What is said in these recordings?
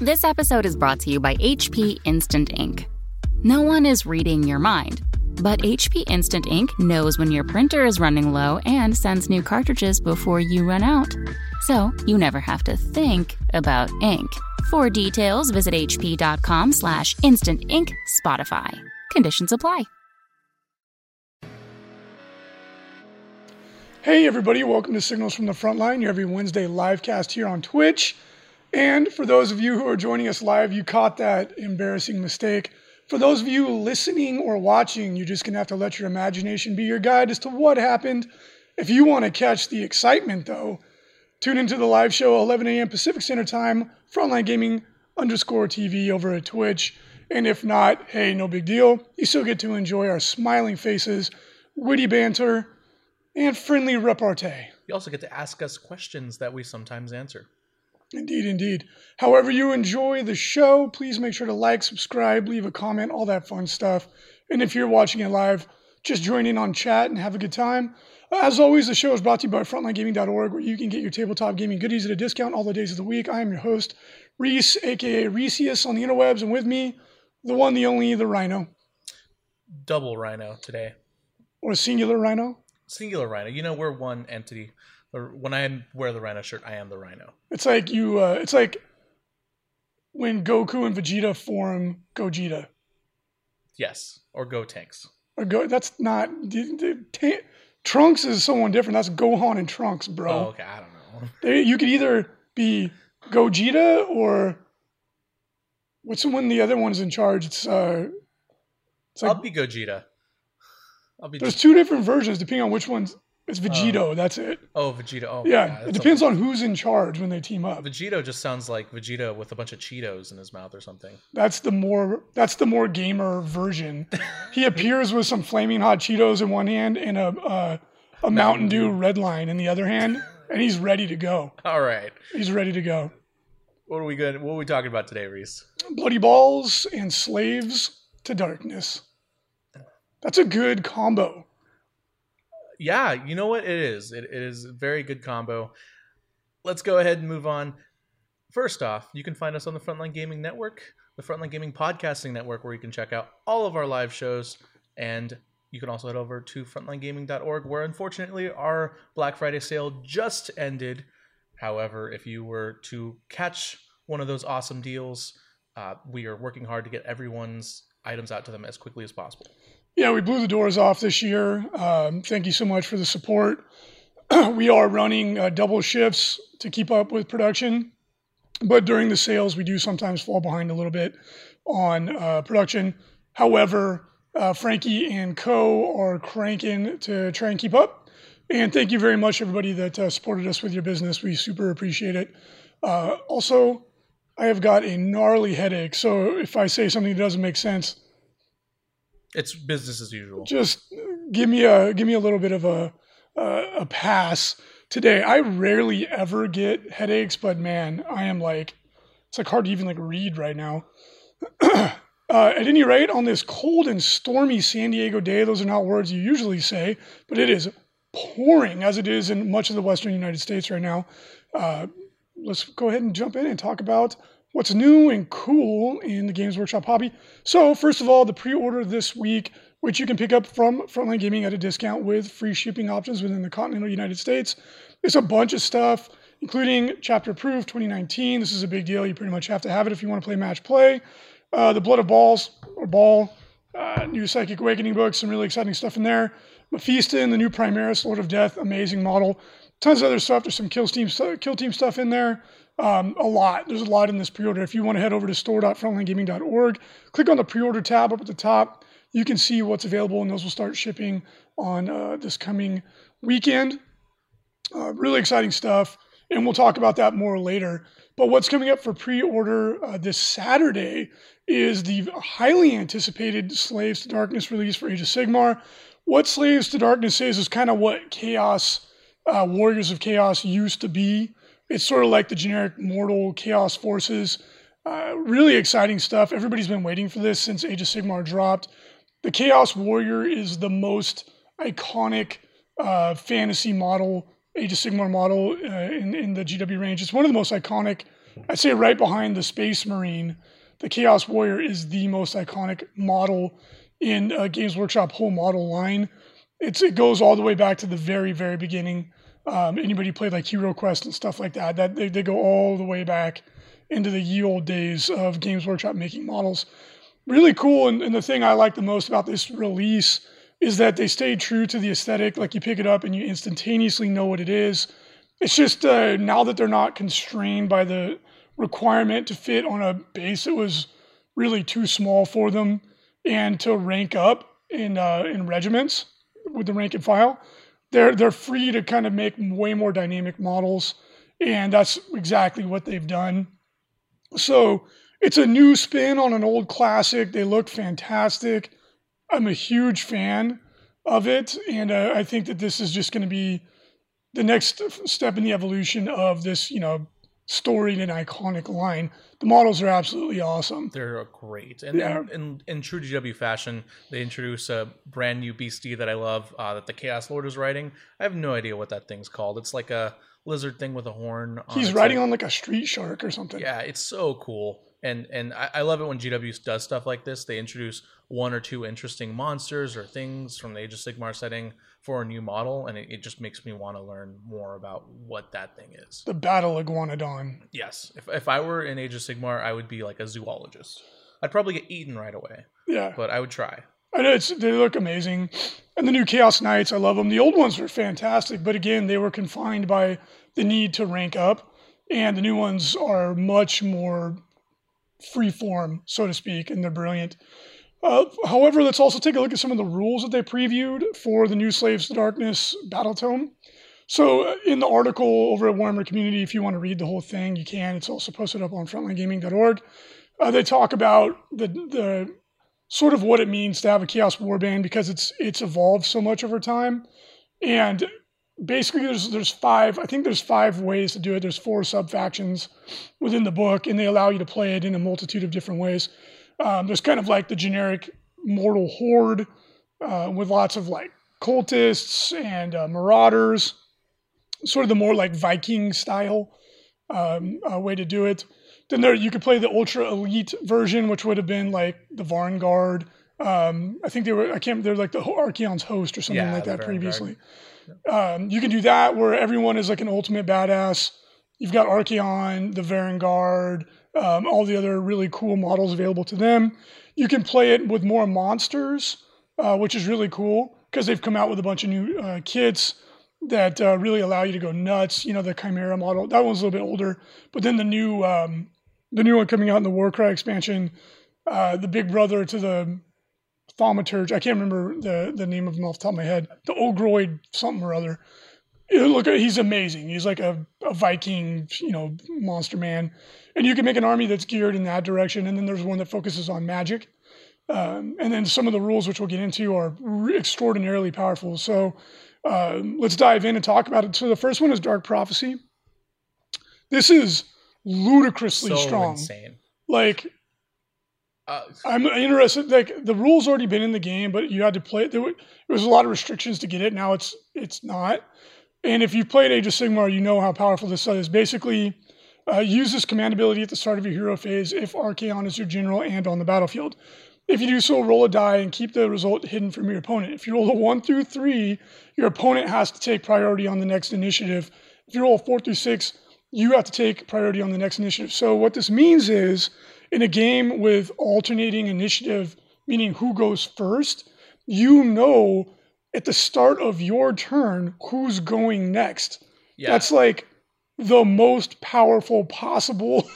This episode is brought to you by HP Instant Ink. No one is reading your mind, but HP Instant Ink knows when your printer is running low and sends new cartridges before you run out. So you never have to think about ink. For details, visit hp.com slash instant ink Spotify. Conditions apply. Hey everybody, welcome to Signals from the Frontline, your every Wednesday live cast here on Twitch. And for those of you who are joining us live, you caught that embarrassing mistake. For those of you listening or watching, you're just going to have to let your imagination be your guide as to what happened. If you want to catch the excitement, though, tune into the live show 11 a.m. Pacific Standard Time, Frontline Gaming underscore TV over at Twitch. And if not, hey, no big deal. You still get to enjoy our smiling faces, witty banter, and friendly repartee. You also get to ask us questions that we sometimes answer. Indeed, indeed. However, you enjoy the show, please make sure to like, subscribe, leave a comment, all that fun stuff. And if you're watching it live, just join in on chat and have a good time. Uh, as always, the show is brought to you by FrontlineGaming.org, where you can get your tabletop gaming goodies at a discount all the days of the week. I am your host, Reese, aka Reeseus on the interwebs, and with me, the one, the only, the Rhino. Double Rhino today. Or singular Rhino? Singular Rhino. You know, we're one entity when I wear the Rhino shirt, I am the Rhino. It's like you. Uh, it's like when Goku and Vegeta form Gogeta. Yes, or Gotenks. Or Go. That's not. Trunks is someone different. That's Gohan and Trunks, bro. Oh, okay, I don't know. They, you could either be Gogeta or what's the one? The other one's in charge. It's uh. It's like, I'll be Gogeta. I'll be. There's two different versions depending on which one's it's Vegito. Uh, that's it. Oh, Vegito. Oh, yeah. yeah it depends on who's in charge when they team up. Vegito just sounds like Vegito with a bunch of Cheetos in his mouth or something. That's the more. That's the more gamer version. he appears with some flaming hot Cheetos in one hand and a uh, a Mountain Dew red line in the other hand, and he's ready to go. All right. He's ready to go. What are we good? What are we talking about today, Reese? Bloody balls and slaves to darkness. That's a good combo yeah, you know what? It is. It, it is a very good combo. Let's go ahead and move on. First off, you can find us on the Frontline Gaming Network, the Frontline Gaming Podcasting Network, where you can check out all of our live shows. And you can also head over to frontlinegaming.org, where unfortunately our Black Friday sale just ended. However, if you were to catch one of those awesome deals, uh, we are working hard to get everyone's items out to them as quickly as possible yeah, we blew the doors off this year. Um, thank you so much for the support. we are running uh, double shifts to keep up with production, but during the sales, we do sometimes fall behind a little bit on uh, production. However, uh, Frankie and Co are cranking to try and keep up. And thank you very much, everybody that uh, supported us with your business. We super appreciate it. Uh, also, I have got a gnarly headache, so if I say something that doesn't make sense, it's business as usual. Just give me a give me a little bit of a a, a pass today. I rarely ever get headaches, but man, I am like it's like hard to even like read right now. uh, at any rate, on this cold and stormy San Diego day, those are not words you usually say, but it is pouring as it is in much of the western United States right now. Uh, let's go ahead and jump in and talk about what's new and cool in the Games Workshop hobby. So, first of all, the pre order this week, which you can pick up from Frontline Gaming at a discount with free shipping options within the continental United States. It's a bunch of stuff, including Chapter Approved 2019. This is a big deal. You pretty much have to have it if you want to play match play. Uh, the Blood of Baals, or Baal, uh, new Psychic Awakening books, some really exciting stuff in there. Mephiston, the new Primaris, Lord of Death, amazing model. Tons of other stuff. There's some Kill Team, Kill Team stuff in there. Um, a lot. There's a lot in this pre-order. If you want to head over to store.frontlinegaming.org, click on the pre-order tab up at the top. You can see what's available, and those will start shipping on uh, this coming weekend. Uh, really exciting stuff, and we'll talk about that more later. But what's coming up for pre-order uh, this Saturday is the highly anticipated Slaves to Darkness release for Age of Sigmar. What Slaves to Darkness is is kind of what Chaos uh, Warriors of Chaos used to be it's sort of like the generic mortal chaos forces. Uh, really exciting stuff. Everybody's been waiting for this since Age of Sigmar dropped. The Chaos Warrior is the most iconic uh, fantasy model, Age of Sigmar model uh, in, in the GW range. It's one of the most iconic I'd say right behind the Space Marine, the Chaos Warrior is the most iconic model in uh, Games Workshop whole model line. It's it goes all the way back to the very very beginning. Um, anybody played like Hero Quest and stuff like that, that they, they go all the way back into the ye old days of Games Workshop making models. Really cool, and, and the thing I like the most about this release is that they stayed true to the aesthetic. Like you pick it up and you instantaneously know what it is. It's just uh, now that they're not constrained by the requirement to fit on a base that was really too small for them and to rank up in uh, in regiments with the rank and file. They're they're free to kind of make way more dynamic models, and that's exactly what they've done. So it's a new spin on an old classic. They look fantastic. I'm a huge fan of it, and uh, I think that this is just going to be the next step in the evolution of this, you know, storied and iconic line. The models are absolutely awesome. They're great, and Yeah. in, in, in true GW fashion, they introduce a brand new beastie that I love uh, that the Chaos Lord is riding. I have no idea what that thing's called. It's like a lizard thing with a horn. on He's riding on like a street shark or something. Yeah, it's so cool. And and I, I love it when GW does stuff like this. They introduce one or two interesting monsters or things from the Age of Sigmar setting for a new model, and it, it just makes me want to learn more about what that thing is. The Battle Iguanodon. Yes, if, if I were in Age of Sigmar, I would be like a zoologist. I'd probably get eaten right away, Yeah. but I would try. I know it's they look amazing, and the new Chaos Knights, I love them. The old ones were fantastic, but again, they were confined by the need to rank up, and the new ones are much more free form, so to speak, and they're brilliant. Uh, however, let's also take a look at some of the rules that they previewed for the new Slaves to Darkness Battle Tome. So, uh, in the article over at Warhammer Community, if you want to read the whole thing, you can. It's also posted up on frontlinegaming.org. Uh, they talk about the the sort of what it means to have a chaos warband because it's it's evolved so much over time and basically there's there's five i think there's five ways to do it there's four sub factions within the book and they allow you to play it in a multitude of different ways um, there's kind of like the generic mortal horde uh, with lots of like cultists and uh, marauders sort of the more like viking style um, uh, way to do it then there you could play the ultra elite version, which would have been like the Varanguard. Um, I think they were I can't they're like the Archaon's host or something Yeah, like that previously. Um, you can do that where everyone is like an ultimate badass. You've got Archeon, the Varanguard, um, all the other really cool models available to them. You can play it with more monsters, uh, which is really cool because they've come out with a bunch of new uh, kits that uh, really allow you to go nuts. You know, the Chimera model that one's a little bit older, but then the new um, the new one coming out in the Warcry expansion, uh, the big brother to the Thaumaturge. I can't remember the the name of him off the top of my head. The Ogroid something or other. Look he's amazing. He's like a, a Viking, you know, monster man. And you can make an army that's geared in that direction. And then there's one that focuses on magic. Um, and then some of the rules, which we'll get into, are re- extraordinarily powerful. So um, let's dive in and talk about it. So the first one is Dark Prophecy. This is ludicrously So strong. insane. Like Uh, I'm interested. Like the rules already been in the game, but you had to play it. There, were, there was a lot of restrictions to get it. Now it's it's not. And if you've played Age of Sigmar, you know how powerful this is. Basically, uh, use this command ability at the start of your hero phase if Archaon is your general and on the battlefield. If you do so, roll a die and keep the result hidden from your opponent. If you roll a one through three, your opponent has to take priority on the next initiative. If you roll a four through six, you have to take priority on the next initiative. So what this means is, in a game with alternating initiative, meaning who goes first, you know at the start of your turn who's going next. yeah, That's like the most powerful possible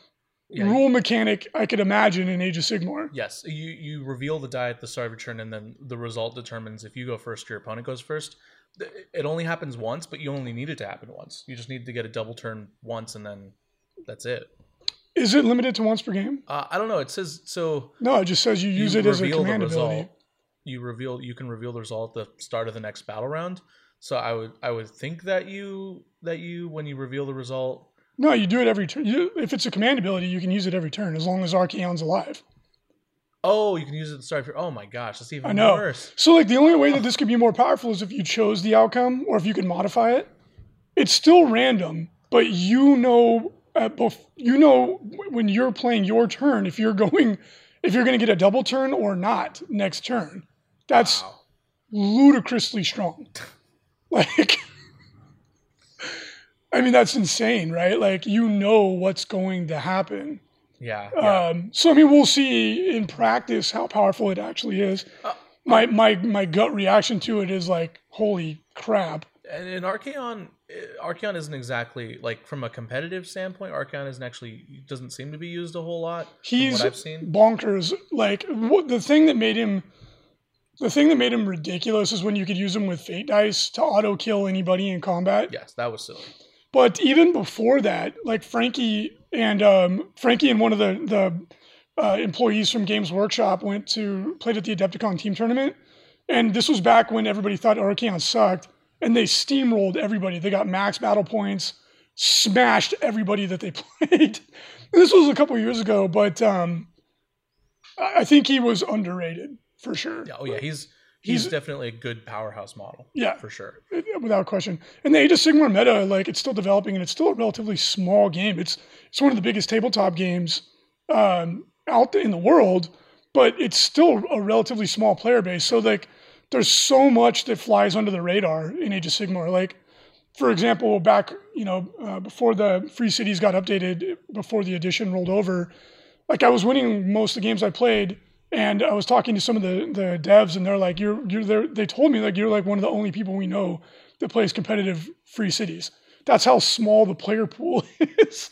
yeah, rule mechanic I could imagine in Age of Sigmar. Yes, you you reveal the die at the start of your turn, and then the result determines if you go first or your opponent goes first. It only happens once, but you only need it to happen once. You just need to get a double turn once, and then that's it. Is it limited to once per game? Uh, I don't know. It says so. No, it just says you use you it as a command ability. You reveal. You can reveal the result at the start of the next battle round. So I would I would think that you that you when you reveal the result. No, you do it every turn. You, if it's a command ability, you can use it every turn as long as Archaon's alive. Oh, you can use it at the start of your. Oh my gosh, that's even I know. worse. So, like, the only way that this could be more powerful is if you chose the outcome or if you could modify it. It's still random, but you know uh, bef- you know when you're playing your turn if you're going if you're going to get a double turn or not next turn. That's Wow. ludicrously strong. Like, I mean, that's insane, right? Like, you know what's going to happen. Yeah. yeah. Um, so, I mean, we'll see in practice how powerful it actually is. Uh, my, my, my gut reaction to it is like, holy crap. and in Archaon, eh, Archaon isn't exactly like from a competitive standpoint. Archaon isn't actually doesn't seem to be used a whole lot. He's what I've seen. bonkers. Like, what, the thing that made him. The thing that made him ridiculous is when you could use him with fate dice to auto kill anybody in combat. Yes, that was silly. But even before that, like Frankie and um, Frankie and one of the the uh, employees from Games Workshop went to played at the Adepticon team tournament, and this was back when everybody thought Archaon sucked, and they steamrolled everybody. They got max battle points, smashed everybody that they played. this was a couple years ago, but um, I I think he was underrated for sure. Yeah, oh yeah, he's he's, He's- definitely a good powerhouse model. Yeah. for sure. without question. And the Age of Sigmar meta, like it's still developing, and it's still a relatively small game. It's it's one of the biggest tabletop games um, out in the world, but it's still a relatively small player base. So like, there's so much that flies under the radar in Age of Sigmar. Like, for example, back you know uh, before the Free Cities got updated, before the edition rolled over, like I was winning most of the games I played. And I was talking to some of the, the devs, and they're like, "You're you're there." They told me like you're like one of the only people we know that plays competitive free cities. That's how small the player pool is.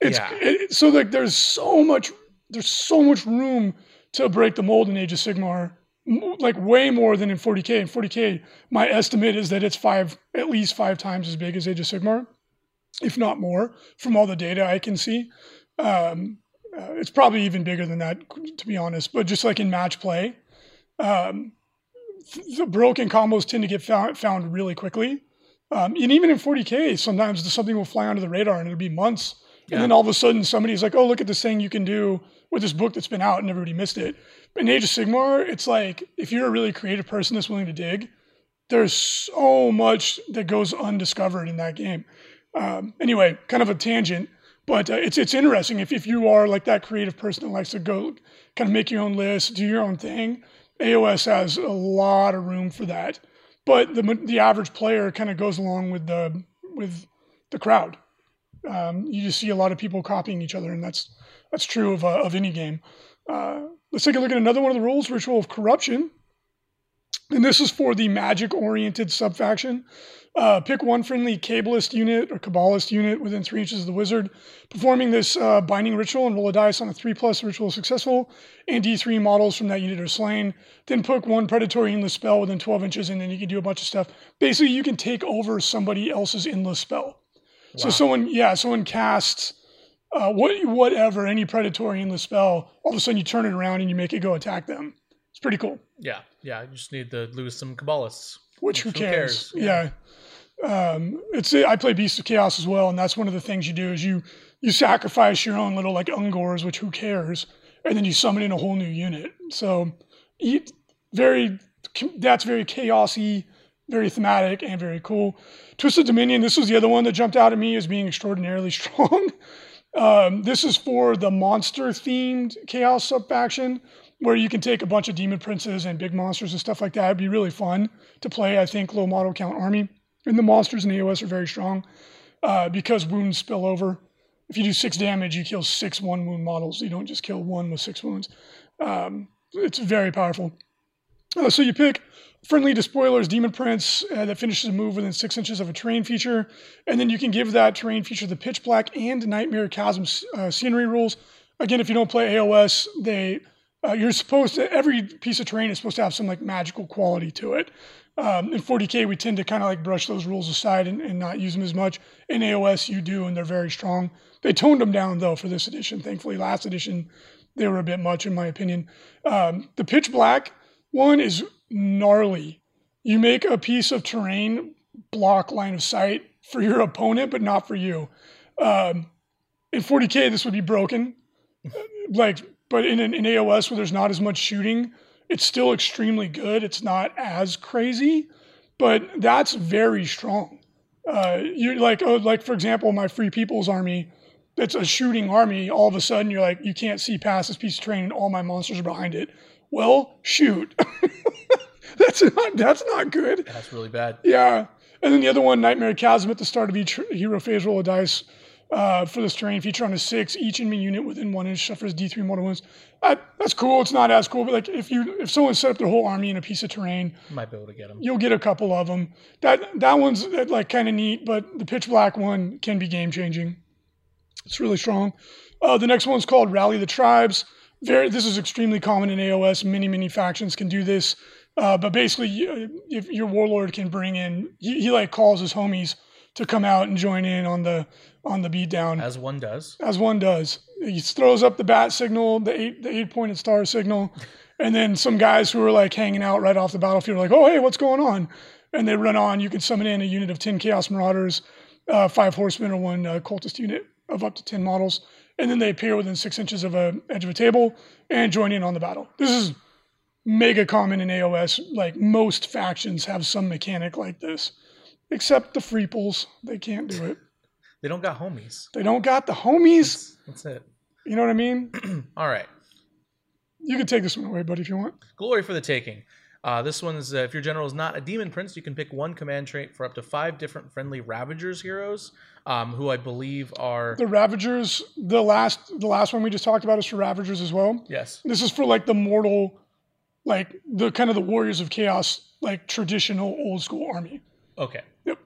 It's Yeah. it, so like there's so much there's so much room to break the mold in Age of Sigmar, like way more than in 40k. In 40k, my estimate is that it's five at least five times as big as Age of Sigmar, if not more, from all the data I can see. Um, uh, it's probably even bigger than that, to be honest. But just like in match play, um, the broken combos tend to get found, found really quickly. Um, and even in 40k, sometimes something will fly under the radar and it'll be months. Yeah. And then all of a sudden, somebody's like, "Oh, look at this thing you can do with this book that's been out," and everybody missed it. But in Age of Sigmar, it's like if you're a really creative person that's willing to dig, there's so much that goes undiscovered in that game. Um, anyway, kind of a tangent, but uh, it's it's interesting if if you are like that creative person that likes to go kind of make your own list, do your own thing. AOS has a lot of room for that, but the the average player kind of goes along with the with the crowd. Um, you just see a lot of people copying each other, and that's that's true of uh, of any game. Uh, let's take a look at another one of the rules: ritual of corruption. And this is for the magic-oriented subfaction. Uh, pick one friendly Kabbalist unit or Cabalist unit within three inches of the wizard, performing this uh, binding ritual and roll a dice on a three plus ritual successful, and D3 models from that unit are slain. Then put one predatory endless spell within 12 inches, and then you can do a bunch of stuff. Basically, you can take over somebody else's endless spell. So someone, yeah, someone casts uh, what, whatever, any predatory endless spell. All of a sudden, you turn it around and you make it go attack them. It's pretty cool. Yeah, yeah. You just need to lose some Cabalists. Which who Who cares? cares? Yeah. Um, it's I play Beast of Chaos as well, and that's one of the things you do is you you sacrifice your own little like Ungors, which who cares, and then you summon in a whole new unit. So, it, very that's very chaosy, very thematic, and very cool. Twisted Dominion. This was the other one that jumped out at me as being extraordinarily strong. Um, this is for the monster themed chaos subfaction where you can take a bunch of demon princes and big monsters and stuff like that. It'd be really fun to play, I think, low model count army. And the monsters in AOS are very strong uh, because wounds spill over. If you do six damage, you kill six one wound models. You don't just kill one with six wounds. Um, it's very powerful. Uh, so you pick friendly despoilers, demon prince uh, that finishes a move within six inches of a terrain feature, and then you can give that terrain feature the pitch black and nightmare chasm uh, scenery rules. Again, if you don't play AOS, they uh, you're supposed to every piece of terrain is supposed to have some like magical quality to it. Um, in 40k, we tend to kind of like brush those rules aside and, and not use them as much. In AOS, you do, and they're very strong. They toned them down though for this edition. Thankfully, last edition they were a bit much in my opinion. Um, the pitch black one is gnarly. You make a piece of terrain block line of sight for your opponent, but not for you. Um, in 40k, this would be broken. like, but in, in AOS where there's not as much shooting, it's still extremely good. It's not as crazy, but that's very strong. Uh, you like, oh, like for example, my Free People's Army that's a shooting army, all of a sudden you're like, you can't see past this piece of terrain and all my monsters are behind it. Well, shoot. that's not that's not good. That's really bad. Yeah. And then the other one, Nightmare Chasm, at the start of each hero phase, roll a dice uh, for this terrain. Feature on a six. Each enemy unit within one inch suffers D3 mortal wounds. Uh, that's cool. It's not as cool, but like if you if someone set up their whole army in a piece of terrain, Might be able to get them. you'll get a couple of them. That that one's like kind of neat, but the pitch black one can be game changing. It's really strong. Uh, the next one's called Rally the Tribes. Very, this is extremely common in AOS. Many many factions can do this. Uh, but basically, you- if your warlord can bring in, he, he like calls his homies to come out and join in on the on the beatdown As one does. as one does. He throws up the bat signal, the eight the eight pointed star signal, and then some guys who are like hanging out right off the battlefield are like, oh hey, what's going on? And they run on. You can summon in a unit of ten Chaos Marauders, uh, five Horsemen, or one uh, Cultist unit of up to ten models, and then they appear within six inches of a edge of a table and join in on the battle. This is mega common in AOS. Like most factions have some mechanic like this, except the Freeples. They can't do it. They don't got homies. They don't got the homies. That's, that's it. You know what I mean? All right. You can take this one away, buddy, if you want. Glory for the taking. Uh, this one's uh, if your general is not a demon prince, you can pick one command trait for up to five different friendly Ravagers heroes, um, who I believe are The Ravagers, the last the last one we just talked about is for Ravagers as well. yes, This is for like the mortal, like the kind of the Warriors of Chaos, like traditional old school army. Okay. Yep.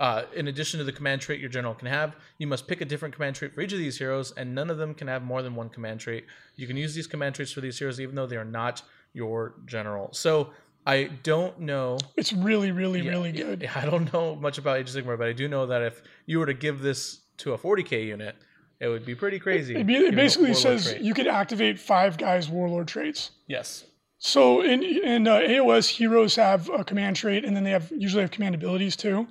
Uh, in addition to the command trait your general can have, you must pick a different command trait for each of these heroes, and none of them can have more than one command trait. You can use these command traits for these heroes even though they are not your general. So I don't know It's really, really, Yeah, really good. I don't know much about Age of Sigmar, but I do know that if you were to give this to a 40k unit, it would be pretty crazy. It, given it basically says trait. you could activate five guys warlord traits. yes, So in in uh, AOS, heroes have a command trait, and then they have usually have command abilities too.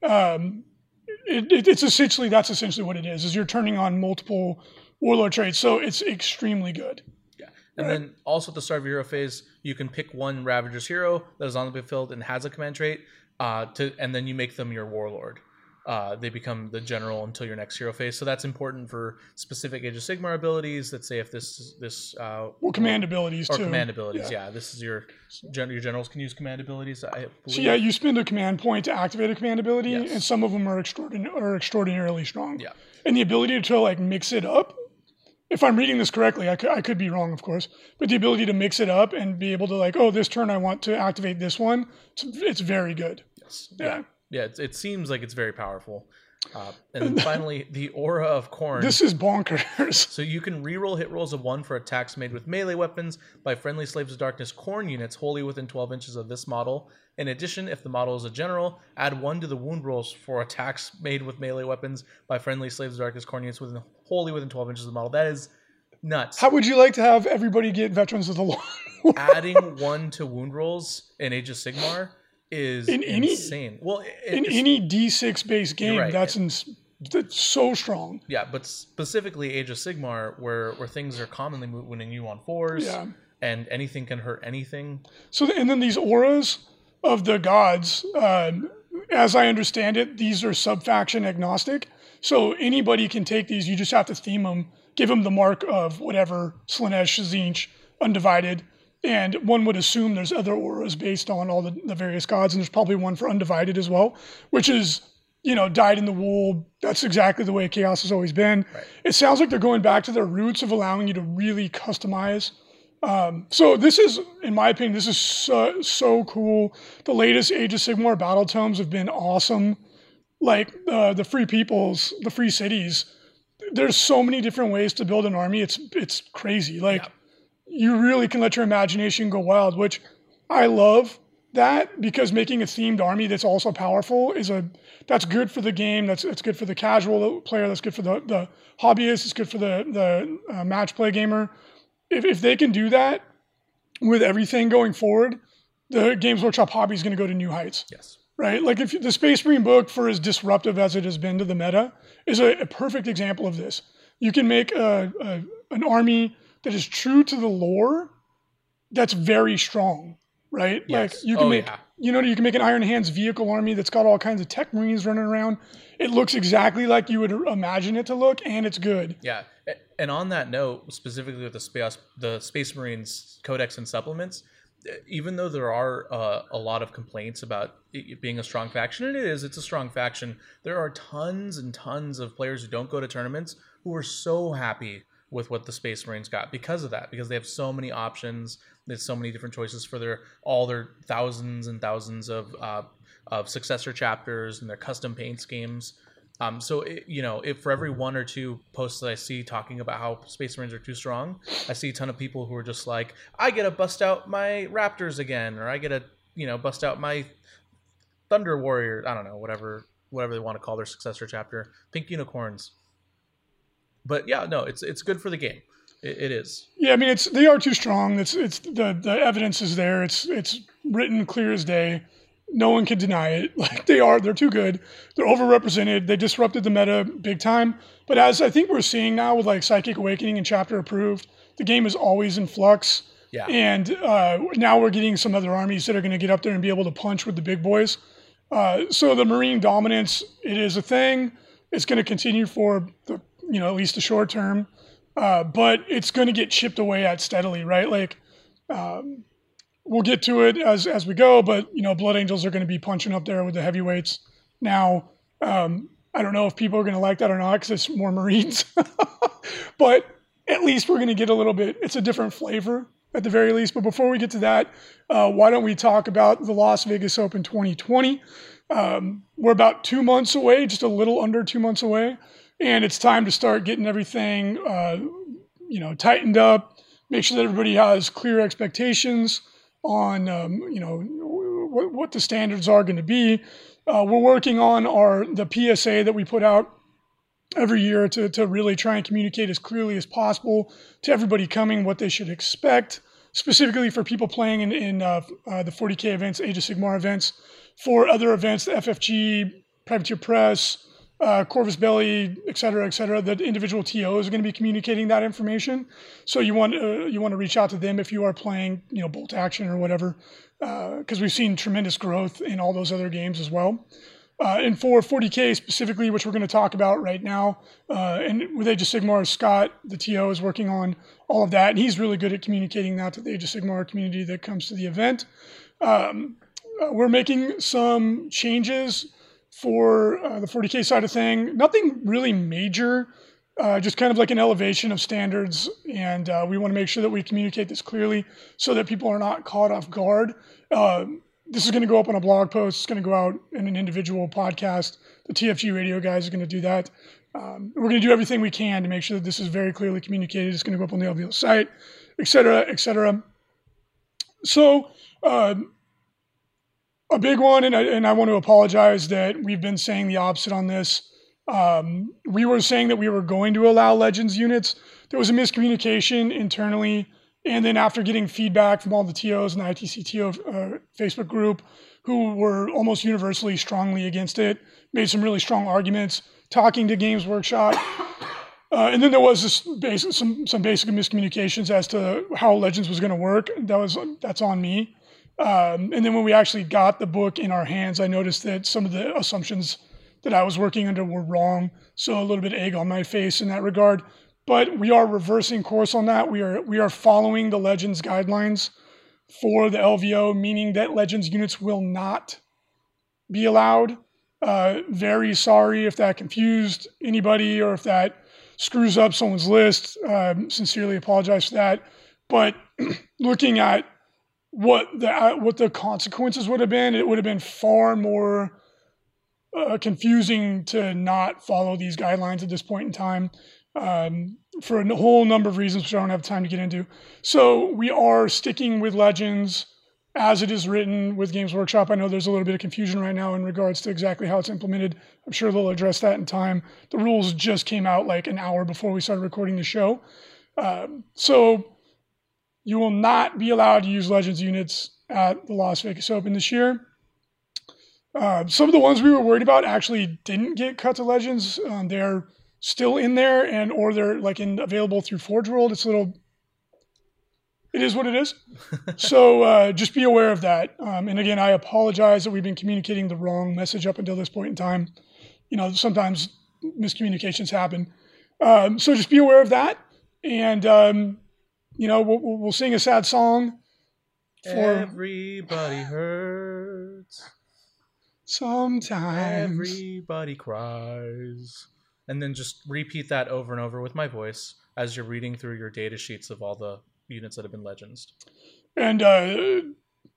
Um, it, it, it's essentially that's essentially what it is. Is you're turning on multiple warlord traits, so it's extremely good. Yeah, and then also at the start of your hero phase, you can pick one Ravager's hero that is on the field and has a command trait, uh, to and then you make them your warlord. Uh, they become the general until your next hero phase. So that's important for specific Age of Sigmar abilities. Let's say if this this uh, Well, command abilities or too. command abilities, yeah. this is your your generals can use command abilities. I. So yeah, you spend a command point to activate a command ability, Yes. and some of them are extraordinary are extraordinarily strong. Yeah. And the ability to like mix it up. If I'm reading this correctly, I could, I could be wrong, of course, but the ability to mix it up and be able to like, oh, this turn I want to activate this one, it's, it's very good. Yes. Yeah. Yeah, it, it seems like it's very powerful. Uh, and then finally, the Aura of Khorne. This is bonkers. so you can reroll hit rolls of one for attacks made with melee weapons by friendly Slaves of Darkness Khorne units wholly within 12 inches of this model. In addition, if the model is a general, add one to the wound rolls for attacks made with melee weapons by friendly Slaves of Darkness Khorne units within wholly within 12 inches of the model. That is nuts. How would you like to have everybody get Veterans of the Law? Adding one to wound rolls in Age of Sigmar is In any- insane. Well, it- In any D6 based game, right. that's, that's so strong. Yeah, but specifically Age of Sigmar, where where things are commonly winning you on fours, Yeah. and anything can hurt anything. So, th- and then these auras of the gods, um, as I understand it, these are subfaction agnostic. So anybody can take these. You just have to theme them, give them the mark of whatever Slaanesh, Tzeentch, Undivided, and one would assume there's other auras based on all the, the various gods, and there's probably one for Undivided as well, which is you know dyed in the wool. That's exactly the way Chaos has always been. Right. It sounds like they're going back to their roots of allowing you to really customize um, so this is, in my opinion, this is so, so cool. The latest Age of Sigmar battle tomes have been awesome. Like uh, the free peoples, the free cities. There's so many different ways to build an army. It's it's crazy. Like you really can let your imagination go wild, which I love that because making a themed army that's also powerful is a that's good for the game. That's it's good for the casual player. That's good for the the hobbyist. It's good for the the uh, match play gamer if, if they can do that with everything going forward, the Games Workshop hobby is going to go to new heights, Yes. right? Like if the Space Marine book, for as disruptive as it has been to the meta, is a, a perfect example of this. You can make a, a, an army that is true to the lore, that's very strong, right? Yes. Like you can Oh, make yeah. you know, you can make an Iron Hands vehicle army that's got all kinds of tech marines running around. It looks exactly like you would imagine it to look, and it's good. Yeah, and on that note, specifically with the space the Space Marines Codex and supplements, even though there are uh, a lot of complaints about it being a strong faction, and it is, it's a strong faction. There are tons and tons of players who don't go to tournaments who are so happy with what the Space Marines got because of that, because they have so many options. There's so many different choices for their all their thousands and thousands of uh, of successor chapters and their custom paint schemes. Um, so it, you know, if for every one or two posts that I see talking about how Space Marines are too strong, I see a ton of people who are just like, I get to bust out my Raptors again, or I get to you know bust out my Thunder Warrior. I don't know, whatever whatever they want to call their successor chapter, Pink Unicorns. But yeah, no, it's it's good for the game. it, it is. Yeah, I mean, it's they are too strong. It's it's the the evidence is there. It's it's written clear as day no one can deny it. Like they are, they're too good. They're overrepresented. They disrupted the meta big time. But as I think we're seeing now with like Psychic Awakening and Chapter Approved, the game is always in flux. Yeah. And uh, now we're getting some other armies that are going to get up there and be able to punch with the big boys. Uh, so the Marine dominance, it is a thing. It's going to continue for the, you know, at least the short term. Uh, but it's going to get chipped away at steadily, right? Like, um, we'll get to it as as we go, but you know, Blood Angels are going to be punching up there with the heavyweights. Now, um, I don't know if people are going to like that or not because it's more Marines, but at least we're going to get a little bit. It's a different flavor at the very least. But before we get to that, uh, why don't we talk about the Las Vegas Open 2020? Um, we're about two months away, just a little under two months away, and it's time to start getting everything, uh, you know, tightened up. Make sure that everybody has clear expectations on um, you know what, what, the standards are going to be. Uh, we're working on our the PSA that we put out every year to, to really try and communicate as clearly as possible to everybody coming what they should expect, specifically for people playing in, in uh, uh, the 40K events, Age of Sigmar events. For other events, the FFG, Privateer Press, uh, Corvus Belli, et cetera, et cetera. The individual TOs are going to be communicating that information. So you want uh, you want to reach out to them if you are playing, you know, bolt action or whatever, because uh, we've seen tremendous growth in all those other games as well. Uh, and for 40k specifically, which we're going to talk about right now, uh, and with Age of Sigmar, Scott, the TO, is working on all of that, and he's really good at communicating that to the Age of Sigmar community that comes to the event. Um, uh, we're making some changes for uh, the 40K side of thing. Nothing really major, uh, just kind of like an elevation of standards. And uh, we want to make sure that we communicate this clearly so that people are not caught off guard. Uh, this is going to go up on a blog post. It's going to go out in an individual podcast. The TFG radio guys are going to do that. Um, we're going to do everything we can to make sure that this is very clearly communicated. It's going to go up on the LVO site, et cetera, et cetera. So, um, a big one, and I, and I want to apologize that we've been saying the opposite on this. Um, we were saying that we were going to allow Legends units. There was a miscommunication internally, and then after getting feedback from all the TOs and the ITC TO uh, Facebook group, who were almost universally strongly against it, made some really strong arguments, talking to Games Workshop. Uh, and then there was this basic, some some basic miscommunications as to how Legends was going to work. That was that's on me. Um, and then when we actually got the book in our hands, I noticed that some of the assumptions that I was working under were wrong. So a little bit egg on my face in that regard. But we are reversing course on that. We are we are following the Legends guidelines for the LVO, meaning that Legends units will not be allowed. Uh, very sorry if that confused anybody or if that screws up someone's list. Um, sincerely apologize for that. But looking at what the uh, what the consequences would have been, it would have been far more uh, confusing to not follow these guidelines at this point in time um, for a whole number of reasons, which I don't have time to get into. So we are sticking with Legends as it is written with Games Workshop. I know there's a little bit of confusion right now in regards to exactly how it's implemented. I'm sure they'll address that in time. The rules just came out like an hour before we started recording the show. Um, so you will not be allowed to use Legends units at the Las Vegas Open this year. Uh, some of the ones we were worried about actually didn't get cut to Legends. Um, they're still in there, and or they're like in available through Forge World. It's a little it is what it is. so uh, just be aware of that. Um, and again, I apologize that we've been communicating the wrong message up until this point in time. You know, sometimes miscommunications happen. Um, so just be aware of that. And, um, you know, we'll, we'll sing a sad song for everybody hurts. Sometimes everybody cries. And then just repeat that over and over with my voice as you're reading through your data sheets of all the units that have been legends. And uh,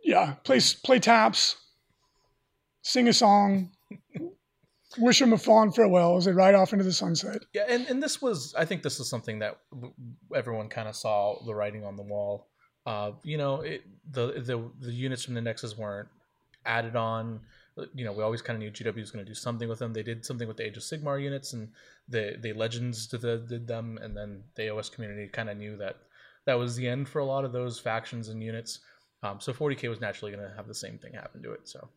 yeah, play play taps, sing a song, wish them a fond farewell as they ride off into the sunset. Yeah, and, and this was I think this is something that everyone kind of saw the writing on the wall. Uh, you know, it, the the the units from the Nexus weren't added on. You know, we always kind of knew GW was going to do something with them. They did something with the Age of Sigmar units, and the the Legends did, did them, and then the AOS community kind of knew that that was the end for a lot of those factions and units. Um, so 40k was naturally going to have the same thing happen to it. So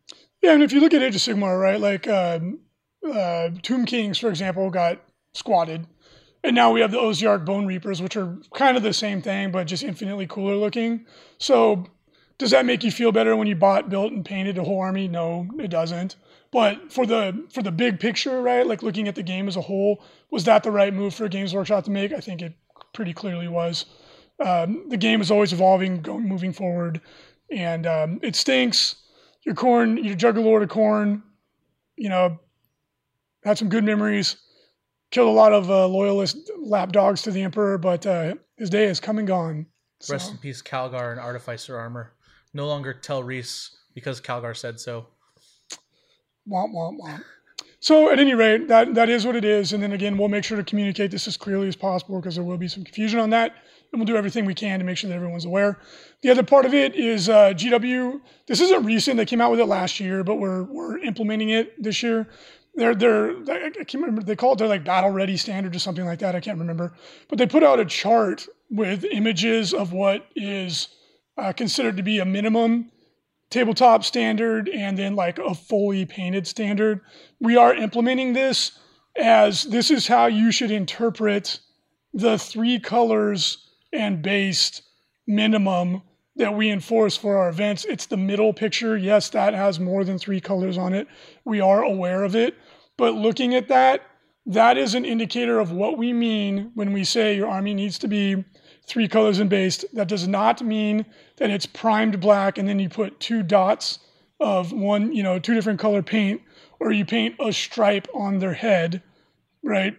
yeah, and if you look at Age of Sigmar, right, like um, uh, Tomb Kings, for example, got squatted, and now we have the Ossiarch Bone Reapers, which are kind of the same thing, but just infinitely cooler looking. So does that make you feel better when you bought, built, and painted a whole army? No, it doesn't. But for the for the big picture, right, like looking at the game as a whole, was that the right move for a Games Workshop to make? I think it pretty clearly was um, the game is always evolving, going moving forward, and um, it stinks. Your Khorne, your Juggerlord of Khorne, you know, had some good memories. Killed a lot of uh, loyalist lapdogs to the Emperor, but uh, his day is come and gone. So. Rest in peace, Calgar and Artificer armor. No longer tell Reese because Calgar said so. Womp womp womp. So at any rate, that that is what it is. And then again, we'll make sure to communicate this as clearly as possible because there will be some confusion on that and we'll do everything we can to make sure that everyone's aware. The other part of it is uh, GW. This isn't recent; they came out with it last year, but we're we're implementing it this year. They're they're I can't remember they call it their like battle ready standard or something like that. I can't remember, but they put out a chart with images of what is uh, considered to be a minimum tabletop standard and then like a fully painted standard. We are implementing this as this is how you should interpret the three colors and based minimum that we enforce for our events. It's the middle picture. Yes, that has more than three colors on it. We are aware of it. But looking at that, that is an indicator of what we mean when we say your army needs to be three colors and based. That does not mean that it's primed black and then you put two dots of one, you know, two different color paint, or you paint a stripe on their head, right?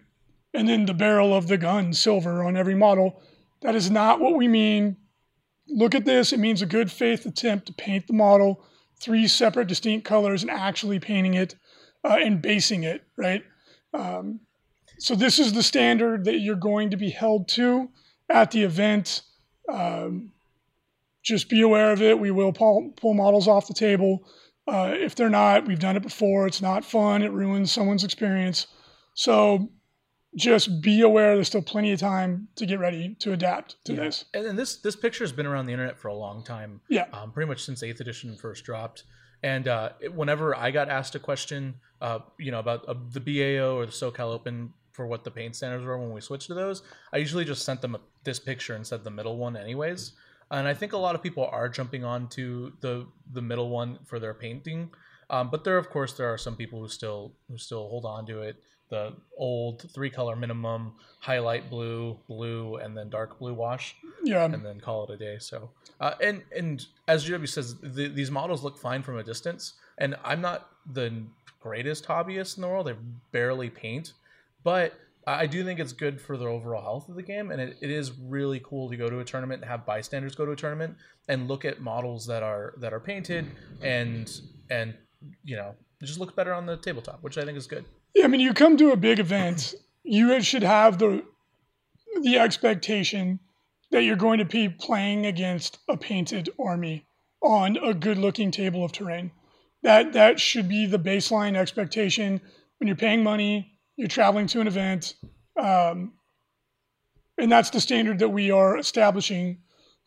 And then the barrel of the gun silver on every model. That is not what we mean. Look at this. It means a good faith attempt to paint the model three separate distinct colors and actually painting it uh, and basing it, right? Um, so this is the standard that you're going to be held to at the event. Um, just be aware of it. We will pull, pull models off the table. Uh, if they're not, we've done it before. It's not fun. It ruins someone's experience. So just be aware there's still plenty of time to get ready to adapt to yeah. this. And, this this picture has been around the internet for a long time. Yeah, um, pretty much since Eighth Edition first dropped. And uh, whenever I got asked a question, uh, you know, about uh, the BAO or the SoCal Open for what the paint standards were when we switched to those, I usually just sent them a, this picture and said the middle one, anyways. And I think a lot of people are jumping on to the the middle one for their painting. Um, but there, of course, there are some people who still who still hold on to it the old three color minimum, highlight blue, blue, and then dark blue wash. Yeah. And then call it a day. So, uh, and and as GW says, the, these models look fine from a distance. And I'm not the greatest hobbyist in the world. I barely paint, but I do think it's good for the overall health of the game, and it, it is really cool to go to a tournament and have bystanders go to a tournament and look at models that are that are painted and and you know just look better on the tabletop, which I think is good. Yeah, I mean, you come to a big event, you should have the the expectation that you're going to be playing against a painted army on a good-looking table of terrain. That that should be the baseline expectation when you're paying money, you're traveling to an event, um, and that's the standard that we are establishing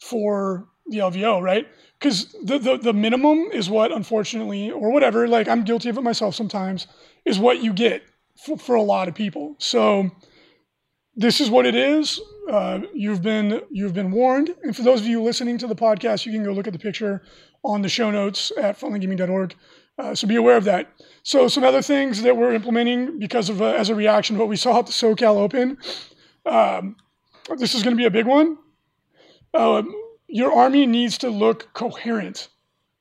for the LVO, right? Because the, the the minimum is what, unfortunately, or whatever. Like I'm guilty of it myself sometimes is what you get for, for a lot of people. So this is what it is. Uh, you've been you've been warned. And for those of you listening to the podcast, you can go look at the picture on the show notes at frontlinegaming.org. Uh, so be aware of that. So some other things that we're implementing because of uh, as a reaction to what we saw at the SoCal Open. Um, this is going to be a big one. Um, your army needs to look coherent,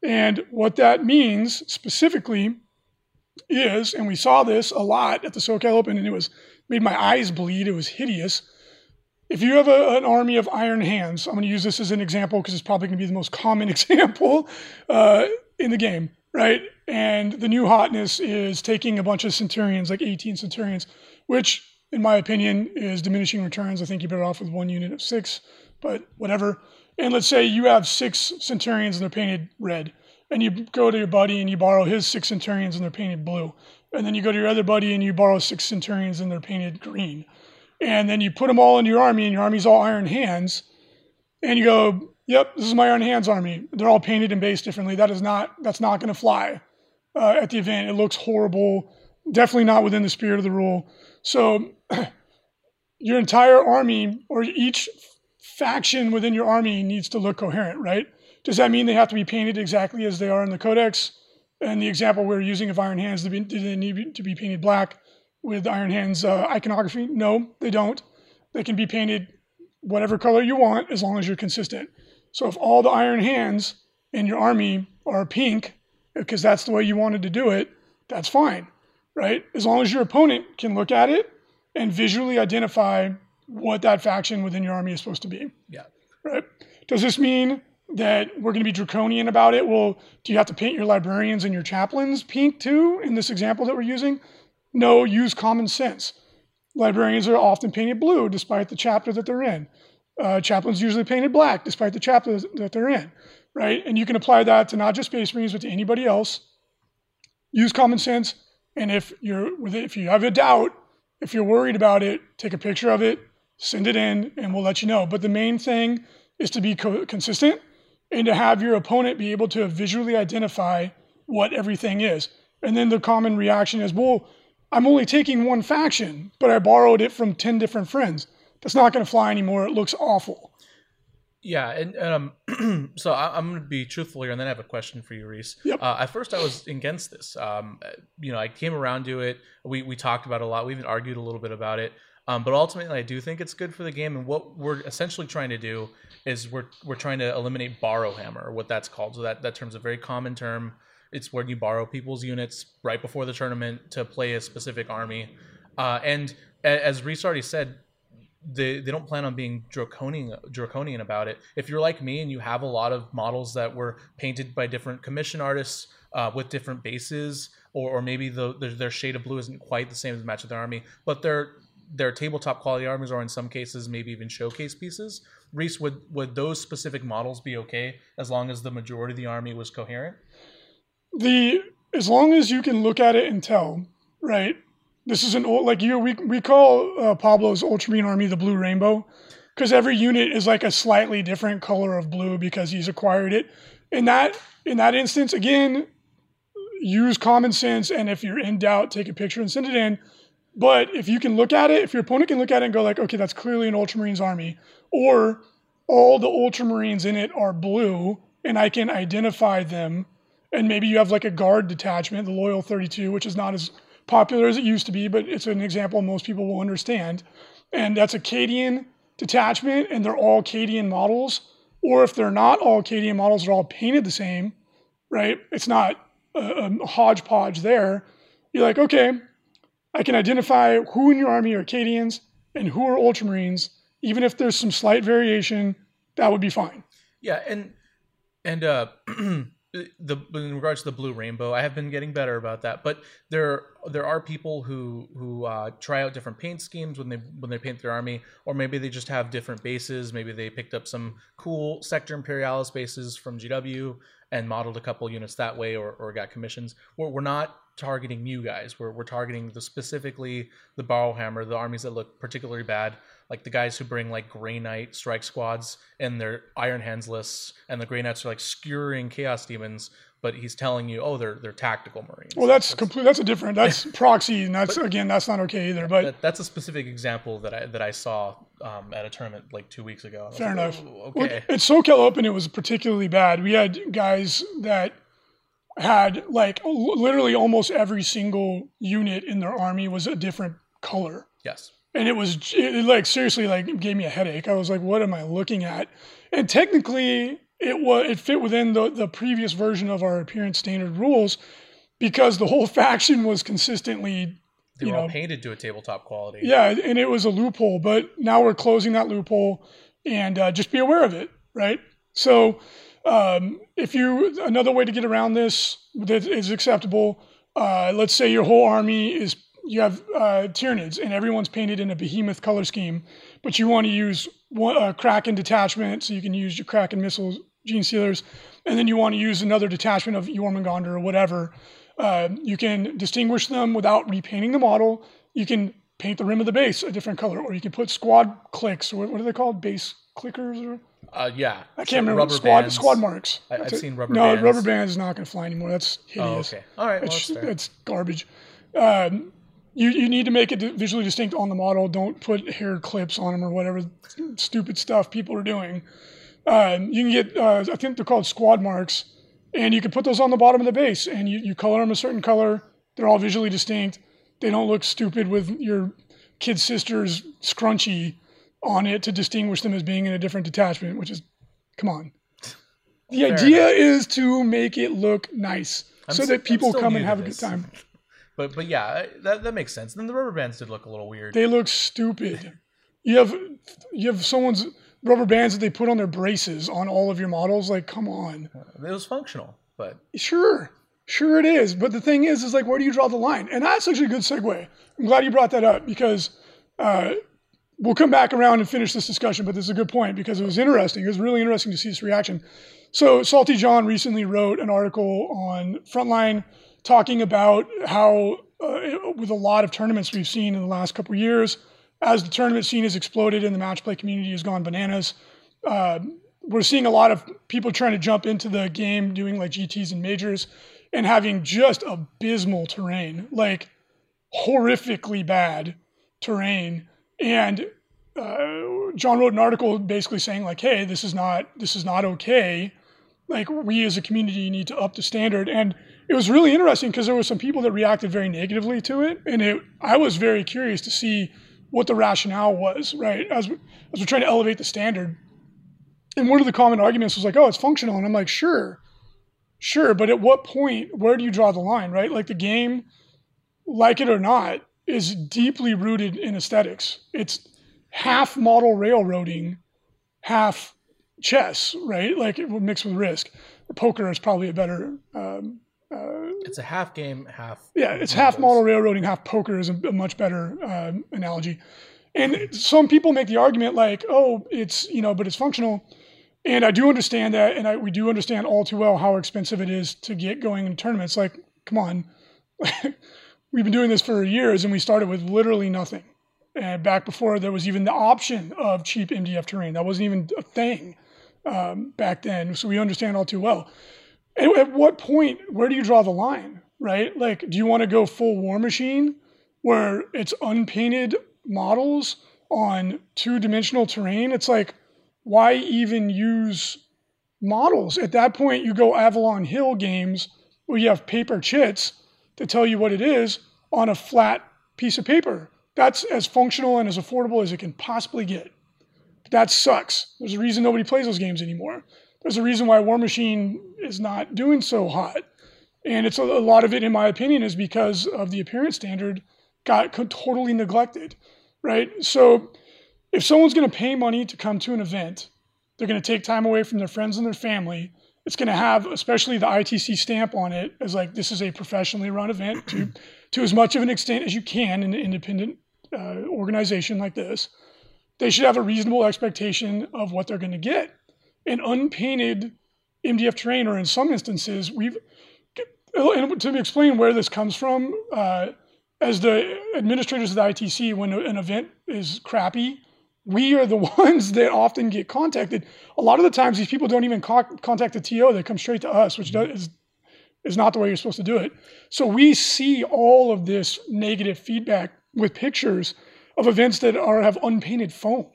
and what that means specifically is, and we saw this a lot at the SoCal Open, and it was made my eyes bleed. It was hideous. If you have a, an army of iron hands, I'm going to use this as an example because it's probably going to be the most common example uh, in the game, right? And the new hotness is taking a bunch of centurions, like 18 centurions, which, in my opinion, is diminishing returns. I think you're better off with one unit of six, but whatever. And let's say you have six centurions and they're painted red and you go to your buddy and you borrow his six centurions and they're painted blue. And then you go to your other buddy and you borrow six centurions and they're painted green. And then you put them all into your army and your army's all iron hands. And you go, yep, this is my iron hands army. They're all painted and based differently. That is not, that's not going to fly uh, at the event. It looks horrible. Definitely not within the spirit of the rule. So your entire army or each faction within your army needs to look coherent, right? Does that mean they have to be painted exactly as they are in the codex? And the example we're using of Iron Hands, do they need to be painted black with Iron Hands uh, iconography? No, they don't. They can be painted whatever color you want as long as you're consistent. So if all the Iron Hands in your army are pink, because that's the way you wanted to do it, that's fine, right? As long as your opponent can look at it and visually identify what that faction within your army is supposed to be. Yeah. Right. Does this mean that we're going to be draconian about it. Well, do you have to paint your librarians and your chaplains pink too in this example that we're using? No, use common sense. Librarians are often painted blue despite the chapter that they're in. Uh, chaplains usually painted black despite the chapter that they're in, right? And you can apply that to not just Space Marines but to anybody else. Use common sense, and if you're if you have a doubt, if you're worried about it, take a picture of it, send it in, and we'll let you know. But the main thing is to be co- consistent and to have your opponent be able to visually identify what everything is. And then the common reaction is, well, I'm only taking one faction, but I borrowed it from 10 different friends. That's not going to fly anymore. It looks awful. Yeah, and um, so I, am going to be truthful here, and then I have a question for you, Reese. Yep. Uh, at first, I was against this. Um, you know, I came around to it. We we talked about it a lot. We even argued a little bit about it. Um, but ultimately, I do think it's good for the game. And what we're essentially trying to do is we're we're trying to eliminate borrow hammer, or what that's called. So that that term's a very common term. It's where you borrow people's units right before the tournament to play a specific army. Uh, and as Reese already said, they, they don't plan on being draconian draconian about it. If you're like me and you have a lot of models that were painted by different commission artists uh, with different bases, or, or maybe the, their, their shade of blue isn't quite the same as the match of their army, but they're their tabletop quality armies, or in some cases, maybe even showcase pieces. Reese, would would those specific models be okay as long as the majority of the army was coherent? The as long as you can look at it and tell, right? This is an old like you we we call uh, Pablo's Ultramarine army the Blue Rainbow because every unit is like a slightly different color of blue because he's acquired it. In that in that instance, again, use common sense and if you're in doubt, take a picture and send it in but if you can look at it, if your opponent can look at it and go like, okay, that's clearly an Ultramarines army, or all the Ultramarines in it are blue, and I can identify them, and maybe you have like a guard detachment, the Loyal 32, which is not as popular as it used to be, but it's an example most people will understand. And that's a Cadian detachment, and they're all Cadian models. Or if they're not all Cadian models, they're all painted the same, right? It's not a, a hodgepodge there. You're like, okay, I can identify who in your army are Cadians and who are Ultramarines, even if there's some slight variation, that would be fine. Yeah, and and uh, the in regards to the blue rainbow, I have been getting better about that. But there there are people who who uh, try out different paint schemes when they when they paint their army, or maybe they just have different bases. Maybe they picked up some cool Sector Imperialis bases from GW and modeled a couple units that way, or, or got commissions. We're, we're not targeting you guys. We're, we're targeting the specifically the Borrowhammer, the armies that look particularly bad, like the guys who bring like Grey Knight strike squads and their Iron Hands lists, and the Grey Knights are like skewering Chaos Daemons. but he's telling you, oh, they're they're tactical Marines. Well, that's complete. That's a different. That's proxy, and that's again, that's not okay either. But that, that's a specific example that I that I saw um, at a tournament like two weeks ago. Fair like, enough. "Oh, Well, okay. At SoCal Open, it was particularly bad. We had guys that had like literally almost every single unit in their army was a different color. yes. and it was it, like seriously like gave me a headache. I was like, what am I looking at? And technically, it was it fit within the the previous version of our appearance standard rules because the whole faction was consistently They you were all painted to a tabletop quality. yeah, and it was a loophole. But now we're closing that loophole, and uh, just be aware of it, right? So, um, if you another way to get around this that is acceptable, uh, let's say your whole army is you have uh, Tyranids and everyone's painted in a behemoth color scheme, but you want to use one, a Kraken detachment, so you can use your Kraken missiles, Genestealers, and then you want to use another detachment of Jormungandr or whatever. Uh, you can distinguish them without repainting the model. You can paint the rim of the base a different color, or you can put squad clicks, or what, what are they called? Base clickers, or Uh, yeah. I can't remember. Squad squad marks. I- I've it. seen rubber bands. no, bands. rubber bands is not going to fly anymore. That's hideous. Oh, hideous. okay. All right. Well, It's, that's garbage. Um, you, you need to make it visually distinct on the model. Don't put hair clips on them or whatever stupid stuff people are doing. Um, you can get, uh, I think they're called squad marks, and you can put those on the bottom of the base, and you, you color them a certain color. They're all visually distinct. They don't look stupid with your kid sister's scrunchie on it to distinguish them as being in a different detachment, which is, come on. The Fair idea is to make it look nice I'm so s- that people come and have a good time. But but yeah, that that makes sense. And Then the rubber bands did look a little weird. They look stupid. You have you have someone's rubber bands that they put on their braces on all of your models. Like, come on. It was functional, but Sure, sure it is. But the thing is, is like, where do you draw the line? And that's actually a good segue. I'm glad you brought that up because uh, we'll come back around and finish this discussion. But this is a good point because it was interesting. It was really interesting to see this reaction. So Salty John recently wrote an article on Frontline talking about how uh, with a lot of tournaments we've seen in the last couple of years, as the tournament scene has exploded and the match play community has gone bananas, uh, we're seeing a lot of people trying to jump into the game, doing like GTs and majors, and having just abysmal terrain, like horrifically bad terrain. And uh, John wrote an article basically saying like, "Hey, this is not this is not okay. Like we as a community need to up the standard." And it was really interesting because there were some people that reacted very negatively to it, and it, I was very curious to see what the rationale was. Right as as we're trying to elevate the standard, and one of the common arguments was like, "Oh, it's functional," and I'm like, "Sure, sure, but at what point? Where do you draw the line? Right? Like the game, like it or not, is deeply rooted in aesthetics. It's half model railroading, half chess, right? Like it would mix with risk. Poker is probably a better. Um, uh, it's a half game, half. yeah, it's half model railroading, half poker is a, a much better um, analogy. And some people make the argument like, oh, it's you know, but it's functional. And I do understand that, and I, we do understand all too well how expensive it is to get going in tournaments. Like, come on, we've been doing this for years, and we started with literally nothing. And back before there was even the option of cheap MDF terrain, that wasn't even a thing um, back then. So we understand all too well. At, at what point, where do you draw the line, right? Like, do you want to go full Warmachine, where it's unpainted models on two-dimensional terrain? It's like, why even use models? At that point, you go Avalon Hill games where you have paper chits to tell you what it is on a flat piece of paper. That's as functional and as affordable as it can possibly get. But that sucks. There's a reason nobody plays those games anymore. There's a reason why Warmachine is not doing so hot. And it's a, a lot of it, in my opinion, is because of the appearance standard got totally neglected, right? So if someone's going to pay money to come to an event, they're going to take time away from their friends and their family. It's going to have, especially the ITC stamp on it, as like this is a professionally run event to to as much of an extent as you can in an independent uh, organization like this. They should have a reasonable expectation of what they're going to get. An unpainted MDF terrain, or in some instances, we've and to explain where this comes from, uh, as the administrators of the ITC, when an event is crappy, we are the ones that often get contacted. A lot of the times, these people don't even co- contact the TO; they come straight to us, which does, is is not the way you're supposed to do it. So we see all of this negative feedback with pictures of events that are have unpainted foam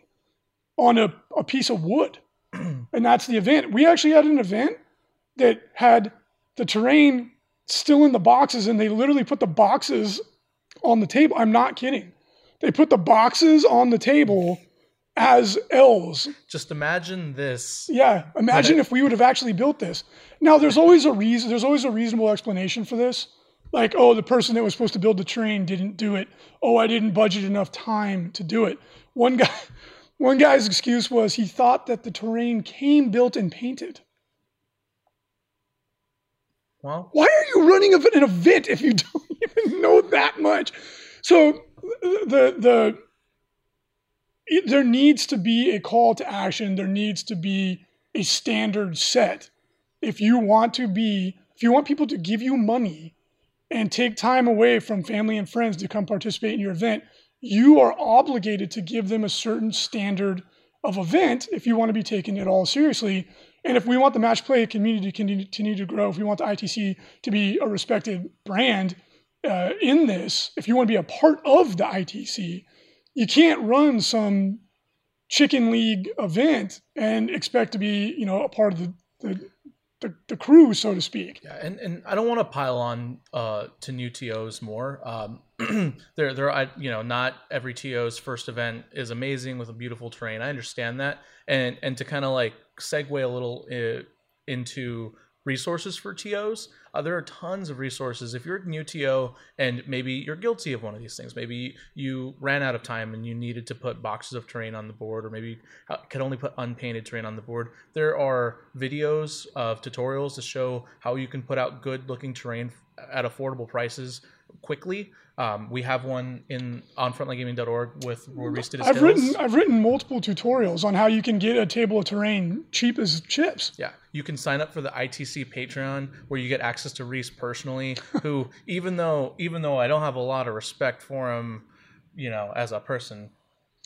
on a, a piece of wood. and that's the event. We actually had an event that had the terrain still in the boxes and they literally put the boxes on the table. I'm not kidding. They put the boxes on the table as L's. Just imagine this. Yeah, imagine if we would have actually built this. Now, there's always a reason. There's always a reasonable explanation for this. Like, oh, the person that was supposed to build the train didn't do it. Oh, I didn't budget enough time to do it. One guy, one guy's excuse was he thought that the terrain came built and painted. Well, why are you running an event if you don't even know that much? So the the there needs to be a call to action. There needs to be a standard set. If you want to be, if you want people to give you money and take time away from family and friends to come participate in your event, you are obligated to give them a certain standard of event if you want to be taken at all seriously. And if we want the match play community to continue to grow, if we want the ITC to be a respected brand uh, in this, if you want to be a part of the ITC, you can't run some chicken league event and expect to be, you know, a part of the, the the, the crew, so to speak. Yeah, and, and I don't want to pile on uh, to new TOs more. Um, there, there, I, you know, not every TO's first event is amazing with a beautiful terrain. I understand that, and and to kind of like segue a little uh, into resources for TOs. Uh, there are tons of resources. If you're a new TO and maybe you're guilty of one of these things, maybe you ran out of time and you needed to put boxes of terrain on the board, or maybe uh, could only put unpainted terrain on the board. There are videos of tutorials to show how you can put out good looking terrain at affordable prices quickly. Um, we have one in on frontlinegaming.org with where Reese did I've written I've written multiple tutorials on how you can get a table of terrain cheap as chips. Yeah, you can sign up for the ITC Patreon where you get access to Reese personally. who even though even though I don't have a lot of respect for him, you know, as a person,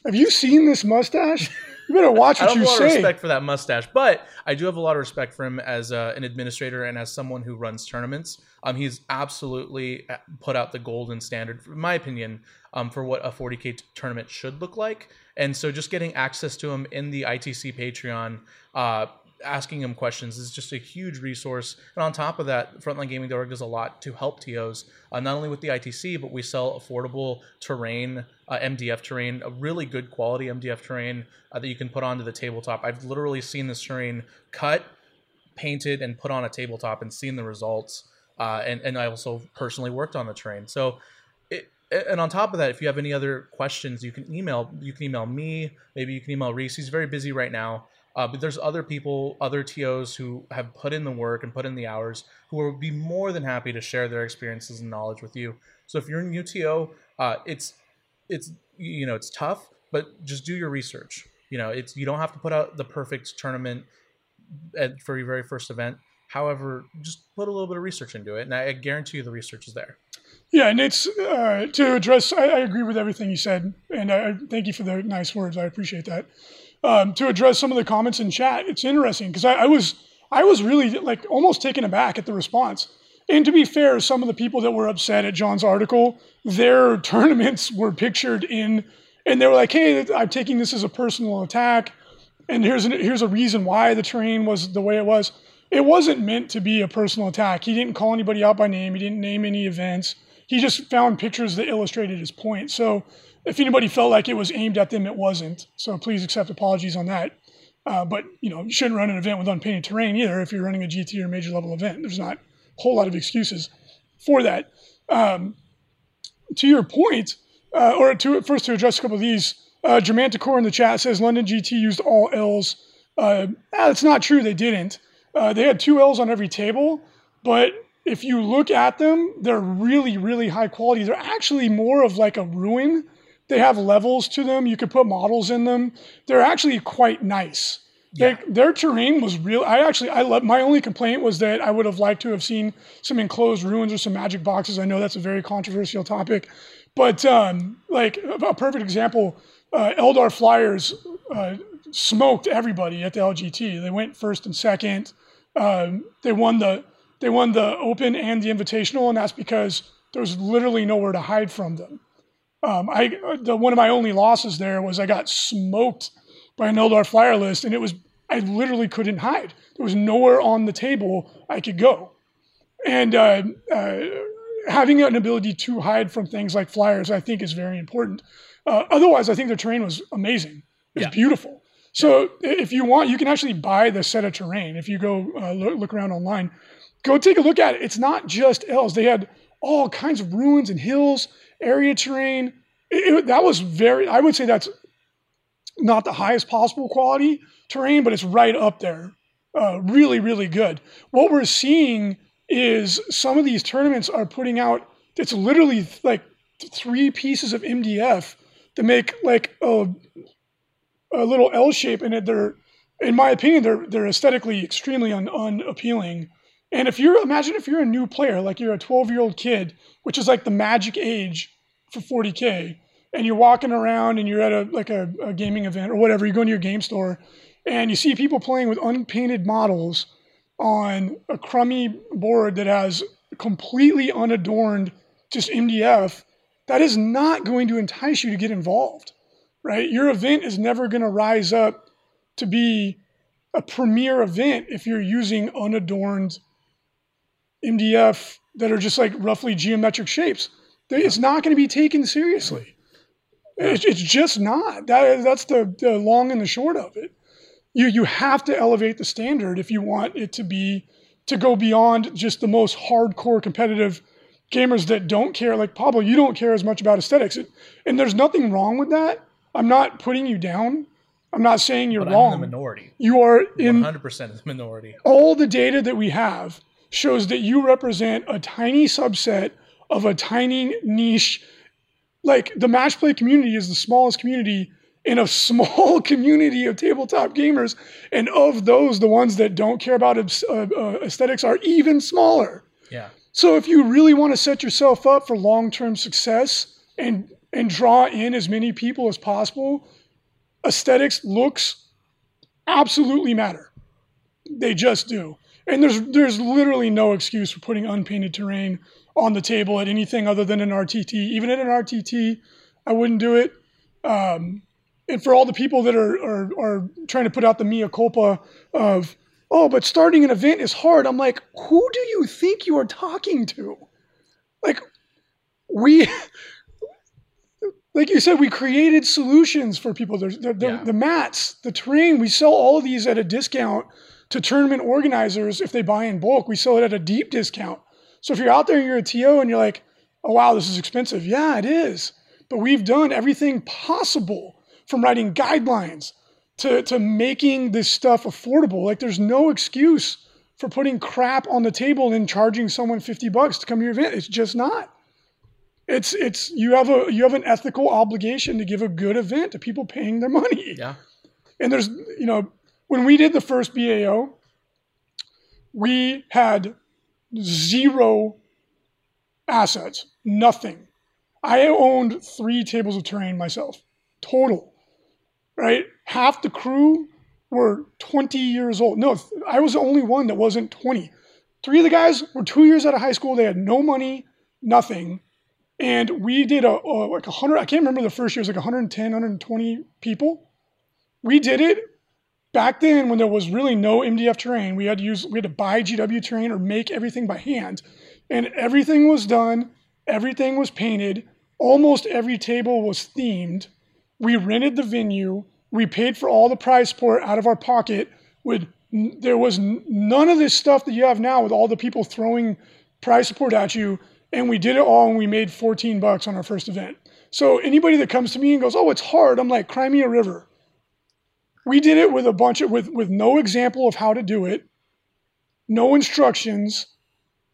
Have you seen this mustache? You better watch what you say. I don't have a lot of respect for that mustache, but I do have a lot of respect for him as uh, an administrator and as someone who runs tournaments. Um, he's absolutely uh, put out the golden standard, in my opinion, um, for what a 40k t- tournament should look like. And so, just getting access to him in the ITC Patreon, uh, asking him questions is just a huge resource. And on top of that, FrontlineGaming.org does a lot to help TOs, uh, not only with the ITC, but we sell affordable terrain, uh, MDF terrain, a really good quality MDF terrain uh, that you can put onto the tabletop. I've literally seen this terrain cut, painted, and put on a tabletop and seen the results. Uh, and, and I also personally worked on the train. So, it, and on top of that, if you have any other questions, you can email. You can email me. Maybe you can email Reese. He's very busy right now. Uh, but there's other people, other TOs who have put in the work and put in the hours, who will be more than happy to share their experiences and knowledge with you. So if you're a new TO, uh, it's it's you know it's tough, but just do your research. You know, it's you don't have to put out the perfect tournament at, for your very first event. However, just put a little bit of research into it, and I guarantee you the research is there. Yeah, and it's uh, to address. I, I agree with everything you said, and I, I thank you for the nice words. I appreciate that. Um, to address some of the comments in chat, it's interesting because I, I was I was really like almost taken aback at the response. And to be fair, some of the people that were upset at John's article, their tournaments were pictured in, and they were like, "Hey, I'm taking this as a personal attack, and here's an, here's a reason why the terrain was the way it was." It wasn't meant to be a personal attack. He didn't call anybody out by name. He didn't name any events. He just found pictures that illustrated his point. So if anybody felt like it was aimed at them, it wasn't. So please accept apologies on that. Uh, but you know, you shouldn't run an event with unpainted terrain either. If you're running a GT or major level event, there's not a whole lot of excuses for that. Um, to your point, uh, or to first to address a couple of these, uh, Germanticor in the chat says London GT used all L's. Uh, that's not true. They didn't. Uh, they had two L's on every table, but if you look at them, they're really, really high quality. They're actually more of like a ruin. They have levels to them. You could put models in them. They're actually quite nice. Yeah. They, their terrain was real. I actually, I love. My only complaint was that I would have liked to have seen some enclosed ruins or some magic boxes. I know that's a very controversial topic, but um, like a perfect example, uh, Eldar Flyers uh, smoked everybody at the LGT. They went first and second. Um, they won the they won the Open and the Invitational, and that's because there was literally nowhere to hide from them. Um, I the one of my only losses there was I got smoked by an Eldar flyer list, and it was I literally couldn't hide. There was nowhere on the table I could go, and uh, uh, having an ability to hide from things like flyers, I think, is very important. Uh, otherwise, I think the terrain was amazing. It was Yeah. beautiful. So if you want, you can actually buy the set of terrain. If you go uh, look, look around online, go take a look at it. It's not just L's. They had all kinds of ruins and hills, area terrain. It- it- that was very. I would say that's not the highest possible quality terrain, but it's right up there. Uh, really, really good. What we're seeing is some of these tournaments are putting out. It's literally like three pieces of MDF to make like a a little L shape, and they're, in my opinion, they're they're aesthetically extremely un, unappealing. And if you're imagine if you're a new player, like you're a 12 year old kid, which is like the magic age for 40k, and you're walking around and you're at a like a, a gaming event or whatever, you go into your game store, and you see people playing with unpainted models on a crummy board that has completely unadorned just MDF, that is not going to entice you to get involved, right? Your event is never going to rise up to be a premier event if you're using unadorned MDF that are just like roughly geometric shapes. It's not going to be taken seriously. It's, just not. That, that's the, the long and the short of it. You, you have to elevate the standard if you want it to be to go beyond just the most hardcore competitive gamers that don't care. Like Pablo, you don't care as much about aesthetics, It- and there's nothing wrong with that. I'm not putting you down. I'm not saying you're But I'm wrong. the minority. you are in 100% of the minority. all the data that we have shows that you represent a tiny subset of a tiny niche. Like the match play community is the smallest community in a small community of tabletop gamers, and of those, the ones that don't care about abs- uh, uh, aesthetics are even smaller. Yeah. So if you really want to set yourself up for long-term success and and draw in as many people as possible, aesthetics, looks absolutely matter. They just do. And there's there's literally no excuse for putting unpainted terrain on the table at anything other than an RTT. Even at an RTT, I wouldn't do it. Um, and for all the people that are, are are trying to put out the mea culpa of oh, but starting an event is hard. I'm like, who do you think you are talking to? Like, we, like you said, we created solutions for people. There's the, the, Yeah. the mats, the terrain. We sell all of these at a discount to tournament organizers if they buy in bulk. We sell it at a deep discount. So if you're out there and you're a TO and you're like, oh wow, this is expensive. Yeah, it is. But we've done everything possible from writing guidelines to, to making this stuff affordable. Like there's no excuse for putting crap on the table and charging someone 50 bucks to come to your event. It's just not. It's it's you have a you have an ethical obligation to give a good event to people paying their money. Yeah. And there's, you know, when we did the first BAO, we had zero assets, nothing. I owned three tables of terrain myself, total, right? Half the crew were 20 years old. No, I was the only one that wasn't 20. Three of the guys were two years out of high school. They had no money, nothing. And we did a, a like a hundred. I can't remember the first year. It was like 110, 120 people. We did it back then when there was really no MDF terrain. We had to use we had to buy GW terrain or make everything by hand, and everything was done. Everything was painted. Almost every table was themed. We rented the venue. We paid for all the prize support out of our pocket. With there was none of this stuff that you have now with all the people throwing prize support at you, and we did it all and we made 14 bucks on our first event. So anybody that comes to me and goes, "Oh, it's hard," I'm like, "Cry me a river." We did it with a bunch of with with no example of how to do it, no instructions,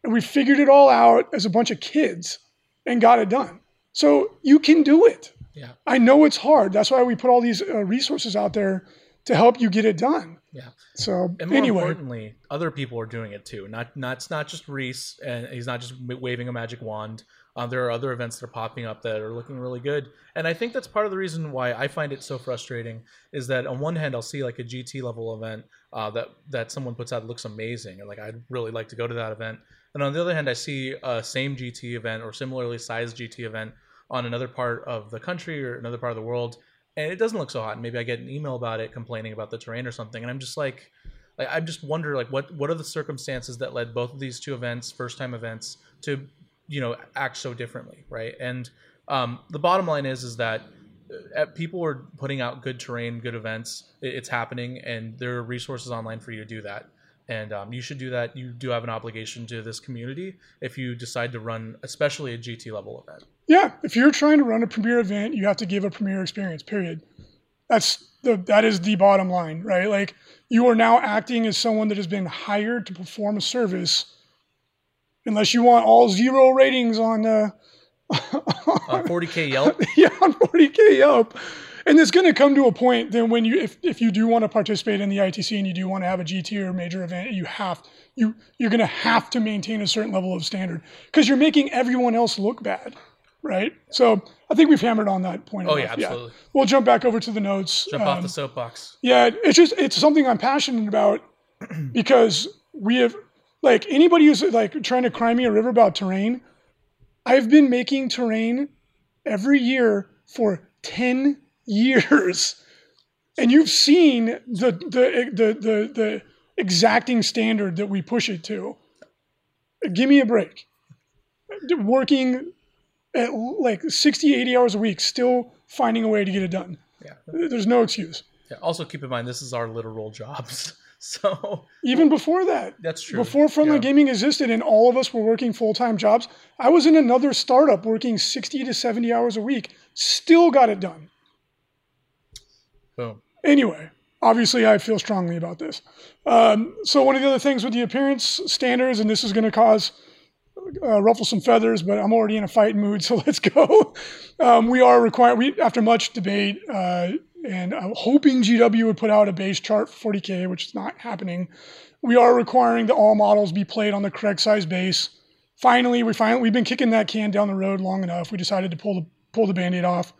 and we figured it all out as a bunch of kids and got it done. So you can do it. Yeah. I know it's hard. That's why we put all these uh, resources out there to help you get it done. Yeah. So And more anyway, importantly, other people are doing it too. Not not it's not just Reese, and he's not just waving a magic wand Uh, there are other events that are popping up that are looking really good, and I think that's part of the reason why I find it so frustrating. Is that on one hand, I'll see like a GT level event uh, that that someone puts out that looks amazing, and like I'd really like to go to that event. And on the other hand, I see a same GT event or similarly sized GT event on another part of the country or another part of the world, and it doesn't look so hot. And maybe I get an email about it complaining about the terrain or something, and I'm just like, like I just wonder like what what are the circumstances that led both of these two events, first time events, to you know act so differently, right? And um, the bottom line is is that uh, people are putting out good terrain, good events. It's happening, and there are resources online for you to do that. And um, you should do that. You do have an obligation to this community if you decide to run, especially a GT level event. Yeah, if you're trying to run a premier event, you have to give a premier experience. Period. That's the that is the bottom line, right? Like you are now acting as someone that has been hired to perform a service. Unless you want all zero ratings on uh, on 40k Yelp. yeah, on 40k Yelp. And it's going to come to a point then when you, if, if you do want to participate in the ITC and you do want to have a GT or major event, you have you you're going to have to maintain a certain level of standard because you're making everyone else look bad, right? So I think we've hammered on that point. Oh enough. yeah, absolutely. Yeah. We'll jump back over to the notes. Jump off Um, the soapbox. yeah, it's just it's something I'm passionate about because we have like anybody who's like trying to cry me a river about terrain. I've been making terrain every year for 10 years. And you've seen the the the the, the exacting standard that we push it to. Give me a break. Working at like 60, 80 hours a week, still finding a way to get it done. Yeah. There's no excuse. yeah. Also, keep in mind this is our literal jobs, so Even before that, that's true. before Frontline Yeah. Gaming existed and all of us were working full time jobs, I was in another startup working 60 to 70 hours a week, still got it done. Boom. Anyway, obviously, I feel strongly about this. Um, so, one of the other things with the appearance standards, and this is going to cause uh, ruffle some feathers, but I'm already in a fighting mood, so let's go. Um, we are required, we, after much debate, uh, and I'm hoping GW would put out a base chart for 40K, which is not happening. We are requiring that all models be played on the correct size base. Finally, we finally we've been kicking that can down the road long enough. We decided to pull the pull the band-aid off.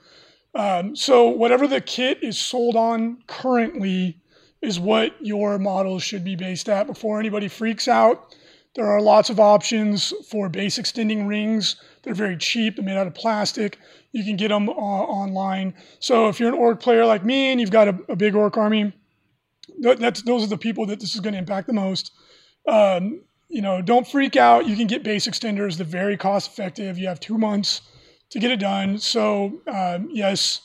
Um, so whatever the kit is sold on currently is what your models should be based at before anybody freaks out. There are lots of options for base extending rings. They're very cheap. They're made out of plastic. You can get them uh, online. So if you're an orc player like me and you've got a, a big orc army, th- that's those are the people that this is going to impact the most. Um, you know, don't freak out. You can get base extenders. They're very cost effective. You have two months to get it done. So um, yes,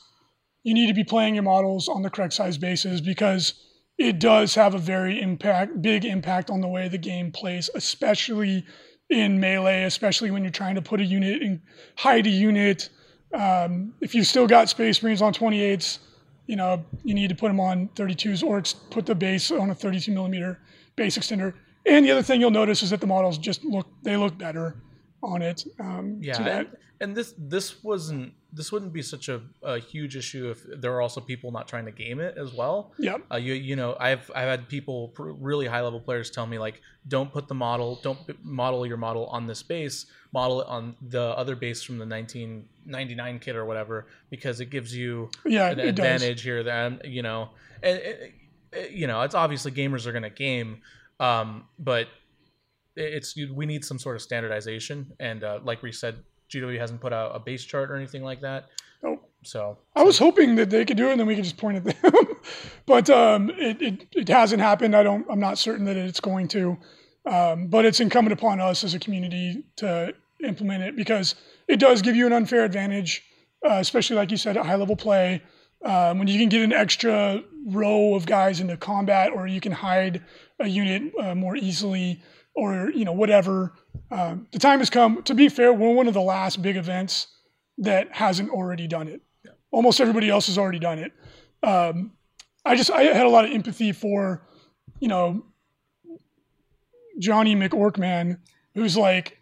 you need to be playing your models on the correct size bases because it does have a very impact, big impact on the way the game plays, especially in melee, especially when you're trying to put a unit and hide a unit. Um, if you still got Space Marines on 28s, you know you need to put them on 32s or put the base on a 32 millimeter base extender. And the other thing you'll notice is that the models just look they look better on it. Um, Yeah, to that. and, and this this wasn't this wouldn't be such a, a huge issue if there are also people not trying to game it as well. Yep. Uh, you you know I've I've had people really high level players tell me like don't put the model don't model your model on this base model it on the other base from the 1999 kit or whatever because it gives you Yeah, an it does. advantage here that you know and it, it- you know it's obviously gamers are going to game um, but it's we need some sort of standardization and uh, like we said GW hasn't put out a base chart or anything like that Nope. so I was hoping that they could do it and then we could just point at them, but um, it, it it hasn't happened. I don't. I'm not certain that it's going to, um, but it's incumbent upon us as a community to implement it because it does give you an unfair advantage, uh, especially like you said at high level play. Um, when you can get an extra row of guys into combat, or you can hide a unit uh, more easily, or you know whatever. Um, the time has come. To be fair, we're one of the last big events that hasn't already done it. Almost everybody else has already done it. Um, I just I had a lot of empathy for, you know, Johnny McOrkman, who's like,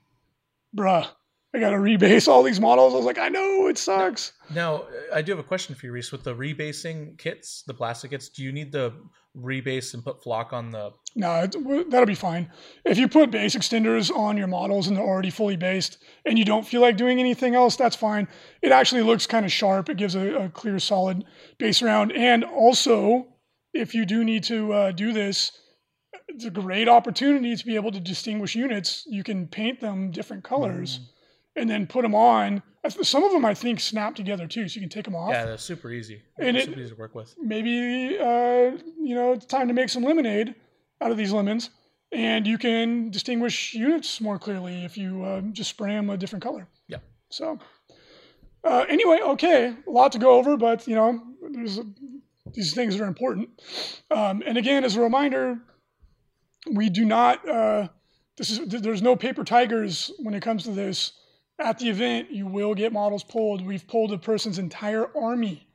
bruh, I got to rebase all these models. I was like, I know it sucks. Now, I do have a question for you, Reese. With the rebasing kits, the plastic kits, do you need the rebase and put flock on the? No, that'll be fine. If you put base extenders on your models and they're already fully based, and you don't feel like doing anything else, that's fine. It actually looks kind of sharp. It gives a, a clear, solid base round. And also, if you do need to uh, do this, it's a great opportunity to be able to distinguish units. You can paint them different colors. Mm and then put them on. Some of them I think snap together too, so you can take them off. Yeah, that's super easy. And it's it, super easy to work with. Maybe uh, you know it's time to make some lemonade out of these lemons, and you can distinguish units more clearly if you uh, just spray them a different color. Yeah. So uh, anyway, okay, a lot to go over, but you know there's these things are important. Um, and again, as a reminder, we do not. Uh, this is there's no paper tigers when it comes to this at the event, you will get models pulled. We've pulled a person's entire army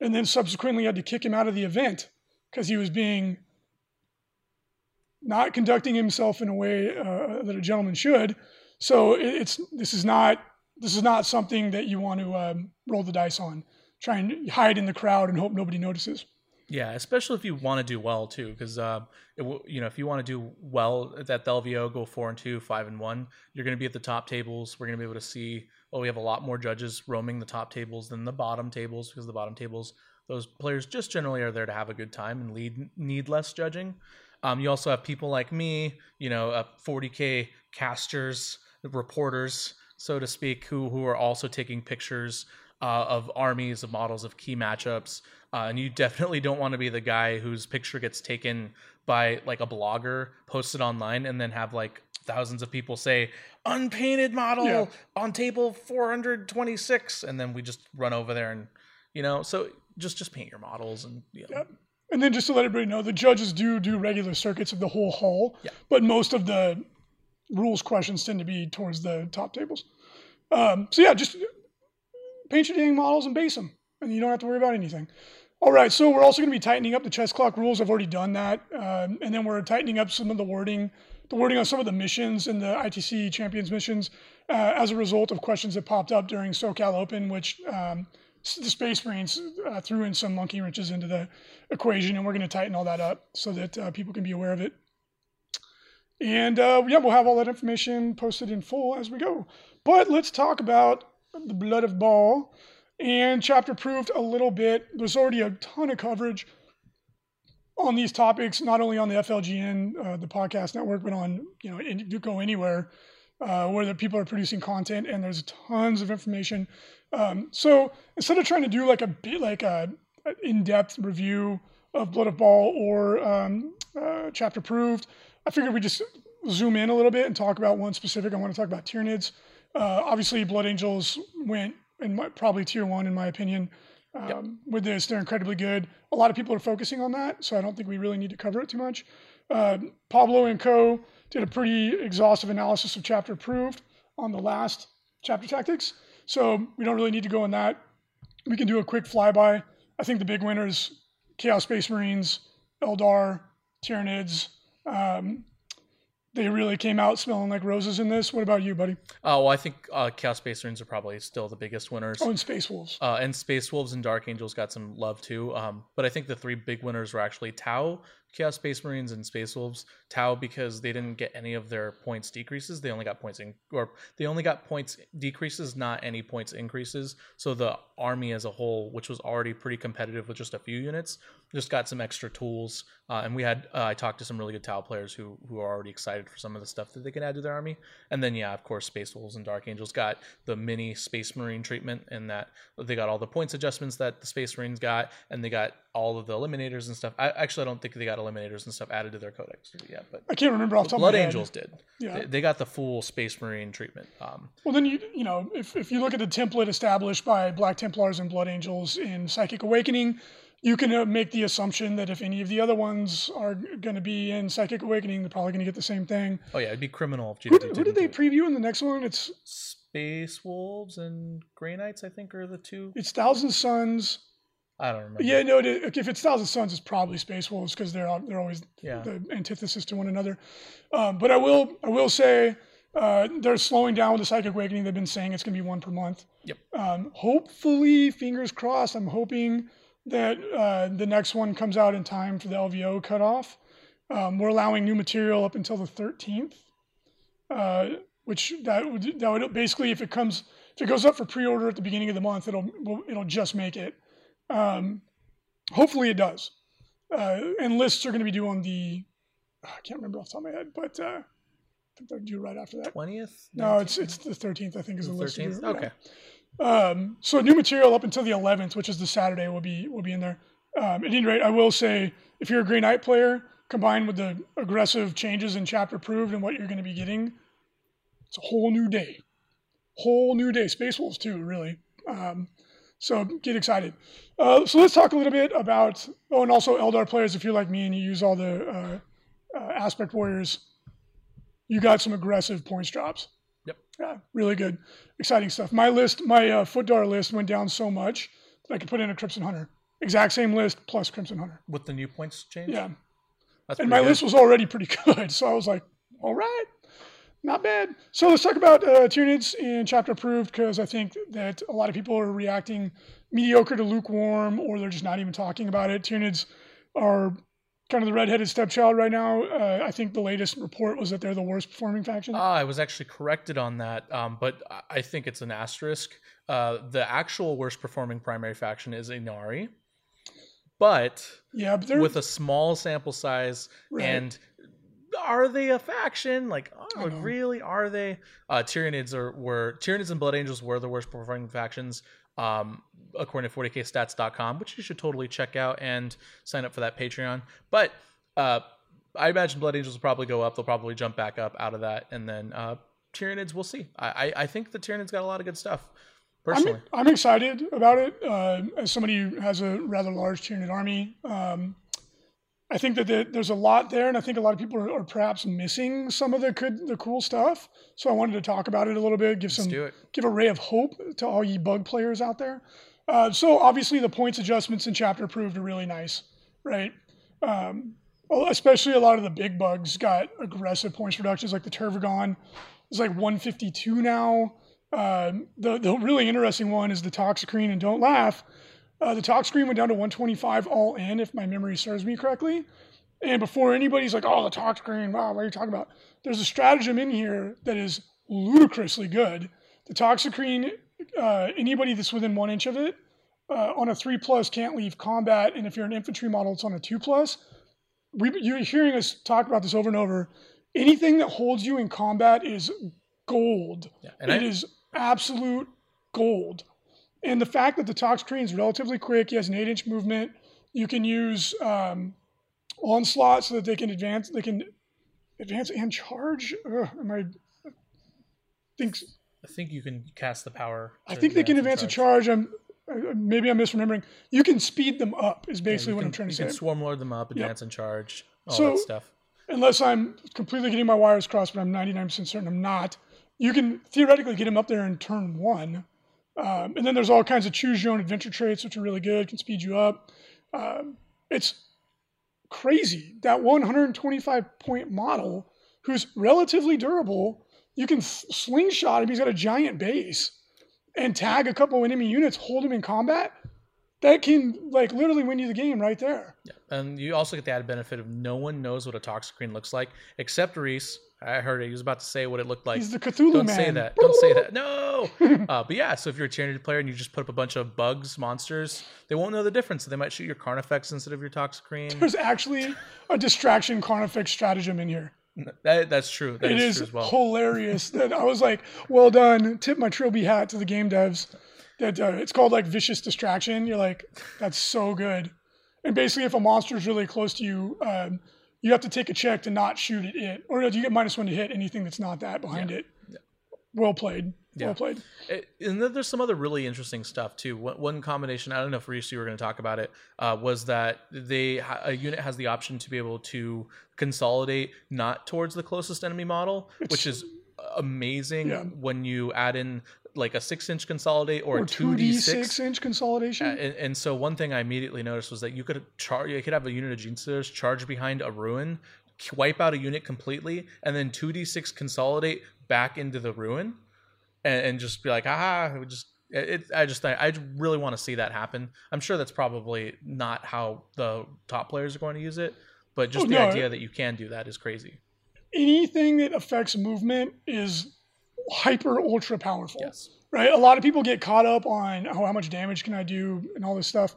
and then subsequently had to kick him out of the event because he was being not conducting himself in a way uh, that a gentleman should. So it's this is not this is not something that you want to um, roll the dice on. Try and hide in the crowd and hope nobody notices. Yeah, especially if you want to do well too, because uh, you know if you want to do well at that LVO, go four and two, five and one, you're going to be at the top tables. We're going to be able to see. Oh, we have a lot more judges roaming the top tables than the bottom tables because the bottom tables, those players just generally are there to have a good time and lead need less judging. Um, you also have people like me, you know, uh, 40k casters, reporters, so to speak, who who are also taking pictures uh, of armies, of models, of key matchups. Uh, and you definitely don't want to be the guy whose picture gets taken by like a blogger, posted online, and then have like thousands of people say unpainted model yeah. on table 426 and then we just run over there and you know so just just paint your models and you know. Yep. and then just to let everybody know the judges do do regular circuits of the whole hall yeah. but most of the rules questions tend to be towards the top tables um, so yeah just paint your dang models and base them and you don't have to worry about anything all right, so we're also going to be tightening up the chess clock rules. I've already done that, um, and then we're tightening up some of the wording, the wording on some of the missions in the ITC Champions missions, uh, as a result of questions that popped up during SoCal Open, which um, the Space Marines uh, threw in some monkey wrenches into the equation, and we're going to tighten all that up so that uh, people can be aware of it. And uh, yeah, we'll have all that information posted in full as we go. But let's talk about the Blood of Baal and chapter approved a little bit. There's already a ton of coverage on these topics, not only on the FLGN, uh, the podcast network, but on you know in, go anywhere uh, where the people are producing content, and there's tons of information. Um, so instead of trying to do like a bit like a, a in-depth review of Blood of Baal or um, uh, chapter approved, I figured we just zoom in a little bit and talk about one specific. I want to talk about Tyranids. Uh, obviously, Blood Angels went in my, probably tier one in my opinion. Um, yep. With this, they're incredibly good. A lot of people are focusing on that, so I don't think we really need to cover it too much. Uh, Pablo and Co. did a pretty exhaustive analysis of chapter approved on the last chapter tactics, so we don't really need to go in that. We can do a quick flyby. I think the big winners: Chaos Space Marines, Eldar, Tyranids, um, they really came out smelling like roses in this. What about you, buddy? Oh, well, I think uh, Chaos Space Marines are probably still the biggest winners. Oh, and Space Wolves. Uh, and Space Wolves and Dark Angels got some love too. Um, but I think the three big winners were actually Tau, Chaos Space Marines, and Space Wolves. Tau because they didn't get any of their points decreases. They only got points in, or they only got points decreases, not any points increases. So the army as a whole, which was already pretty competitive with just a few units, just got some extra tools. Uh, and we had uh, I talked to some really good Tau players who who are already excited for some of the stuff that they can add to their army. And then yeah, of course, Space Wolves and Dark Angels got the mini Space Marine treatment, and that they got all the points adjustments that the Space Marines got, and they got all of the eliminators and stuff. I actually I don't think they got eliminators and stuff added to their codex yet, but I can't remember off the top Blood of my Angels head. did. Yeah, they, they, got the full Space Marine treatment. Um, well, then you you know if if you look at the template established by Black Templars and Blood Angels in Psychic Awakening, you can uh, make the assumption that if any of the other ones are going to be in Psychic Awakening, they're probably going to get the same thing. Oh yeah, it'd be criminal if GW who, who did they preview in the next one? It's Space Wolves and Grey Knights, I think, are the two. It's Thousand Suns I don't remember. Yeah, no. If it's Thousand Suns, it's probably Space Wolves because they're they're always yeah. the antithesis to one another. Um, but I will I will say Uh, they're slowing down with the Psychic Awakening. They've been saying it's going to be one per month. Yep. Um, hopefully, fingers crossed. I'm hoping that uh, the next one comes out in time for the LVO cutoff. Um, we're allowing new material up until the 13th, uh, which that would that would basically if it comes if it goes up for pre-order at the beginning of the month, it'll it'll just make it. Um, hopefully, it does. Uh, and lists are going to be due on the I can't remember off the top of my head, but uh, I think they're due right after that. Twentieth? No, it's it's the 13th. I think is the, list. are thirteenth. due, yeah. Um, so new material up until the 11th, which is the Saturday, will be will be in there. Um, at any rate, I will say if you're a Grey Knight player, combined with the aggressive changes in chapter approved and what you're going to be getting, it's a whole new day, whole new day. Space Wolves too, really. Um, so get excited. Uh, so let's talk a little bit about oh, and also Eldar players. If you're like me and you use all the uh, uh, aspect warriors, you got some aggressive points drops. Yep. Yeah, really good, exciting stuff. My list, my uh, Footdar list went down so much that I could put in a Crimson Hunter. Exact same list plus Crimson Hunter. With the new points change. Yeah, That's and my good. list was already pretty good, so I was like, all right, not bad. So let's talk about uh, Tyranids in chapter approved because I think that a lot of people are reacting mediocre to lukewarm, or they're just not even talking about it. Tunids are kind of the redheaded stepchild right now. Uh, I think the latest report was that they're the worst performing faction. Ah, I was actually corrected on that, um, but I- think it's an asterisk. Uh, the actual worst performing primary faction is Ynnari, but yeah, but with a small sample size Right. and are they a faction like oh, really are they uh tyranids are were tyranids and blood angels were the worst performing factions um according to 40kstats.com which you should totally check out and sign up for that patreon but uh i imagine blood angels will probably go up they'll probably jump back up out of that and then uh tyranids we'll see i i, I think the tyranids got a lot of good stuff personally I'm, I'm excited about it. Uh, as somebody who has a rather large Tyranid army, um, I think that the, there's a lot there, and I think a lot of people are, are perhaps missing some of the good, the cool stuff. So I wanted to talk about it a little bit, give let's some, give a ray of hope to all ye bug players out there. Uh, so obviously the points adjustments in chapter approved are really nice, right? Um, especially a lot of the big bugs got aggressive points reductions, like the Tervigon is like 152 now. Um, the the really interesting one is the Toxicrene, and don't laugh. Uh, the Toxicrene went down to 125 all in, if my memory serves me correctly. And before anybody's like, "Oh, the Toxicrene, wow, what are you talking about?" There's a stratagem in here that is ludicrously good. The Toxicrene, uh, anybody that's within one inch of it, uh, on a three plus can't leave combat, and if you're an infantry model, it's on a two plus. We, you're hearing us talk about this over and over. Anything that holds you in combat is gold. yeah and It I, is absolute gold. And the fact that the Toxicrene is relatively quick, he has an eight inch movement. You can use um, onslaught so that they can advance. They can advance and charge. Ugh, am I? I think I think you can cast the power I think they can advance a charge. I'm uh, maybe I'm misremembering. You can speed them up. Is basically you what can- I'm trying to you say. can swarm lord them up, Yep. advance and charge, all So- that stuff. unless I'm completely getting my wires crossed, but I'm 99% certain I'm not. You can theoretically get him up there in turn one. Um, and then there's all kinds of choose your own adventure traits, which are really good, can speed you up. Um, it's crazy. That 125 point model, who's relatively durable, you can slingshot him. He's got a giant base and tag a couple enemy units, hold him in combat. That can like literally win you the game right there. Yeah. And you also get the added benefit of no one knows what a Toxicrene looks like except Reese. I heard it. He was about to say what it looked like. He's the Cthulhu Don't man. say that. Don't say that. No. uh, but yeah, so if you're a Tyranid player and you just put up a bunch of bugs, monsters, they won't know the difference. So they might shoot your Carnifex instead of your Toxicrene. There's actually a distraction Carnifex stratagem in here. That, that's true. That It is is true as well. hilarious that I was like, well done. Tip my Trilby hat to the game devs. That uh, it's called like vicious distraction. You're like, that's so good. And basically, if a monster is really close to you, um, you have to take a check to not shoot at it, or you get minus one to hit anything that's not that behind it. Yeah. Well played. Yeah. Well played. It, and then there's some other really interesting stuff too. One, one combination, I don't know if Reese you were going to talk about it, uh, was that they a unit has the option to be able to consolidate not towards the closest enemy model, which is amazing Yeah. when you add in like a six inch consolidate or, Or a two d six. 2d6 inch consolidation. Uh, and, and so one thing I immediately noticed was that you could charge, you could have a unit of Genestealers charge behind a ruin, wipe out a unit completely, and then two d six consolidate back into the ruin and, and just be like, ah, it just it, I just I, I really want to see that happen. I'm sure that's probably not how the top players are going to use it, but just Oh, the no, idea that you can do that is crazy. Anything that affects movement is hyper ultra powerful. Yes. right? A lot of people get caught up on oh, how much damage can I do and all this stuff.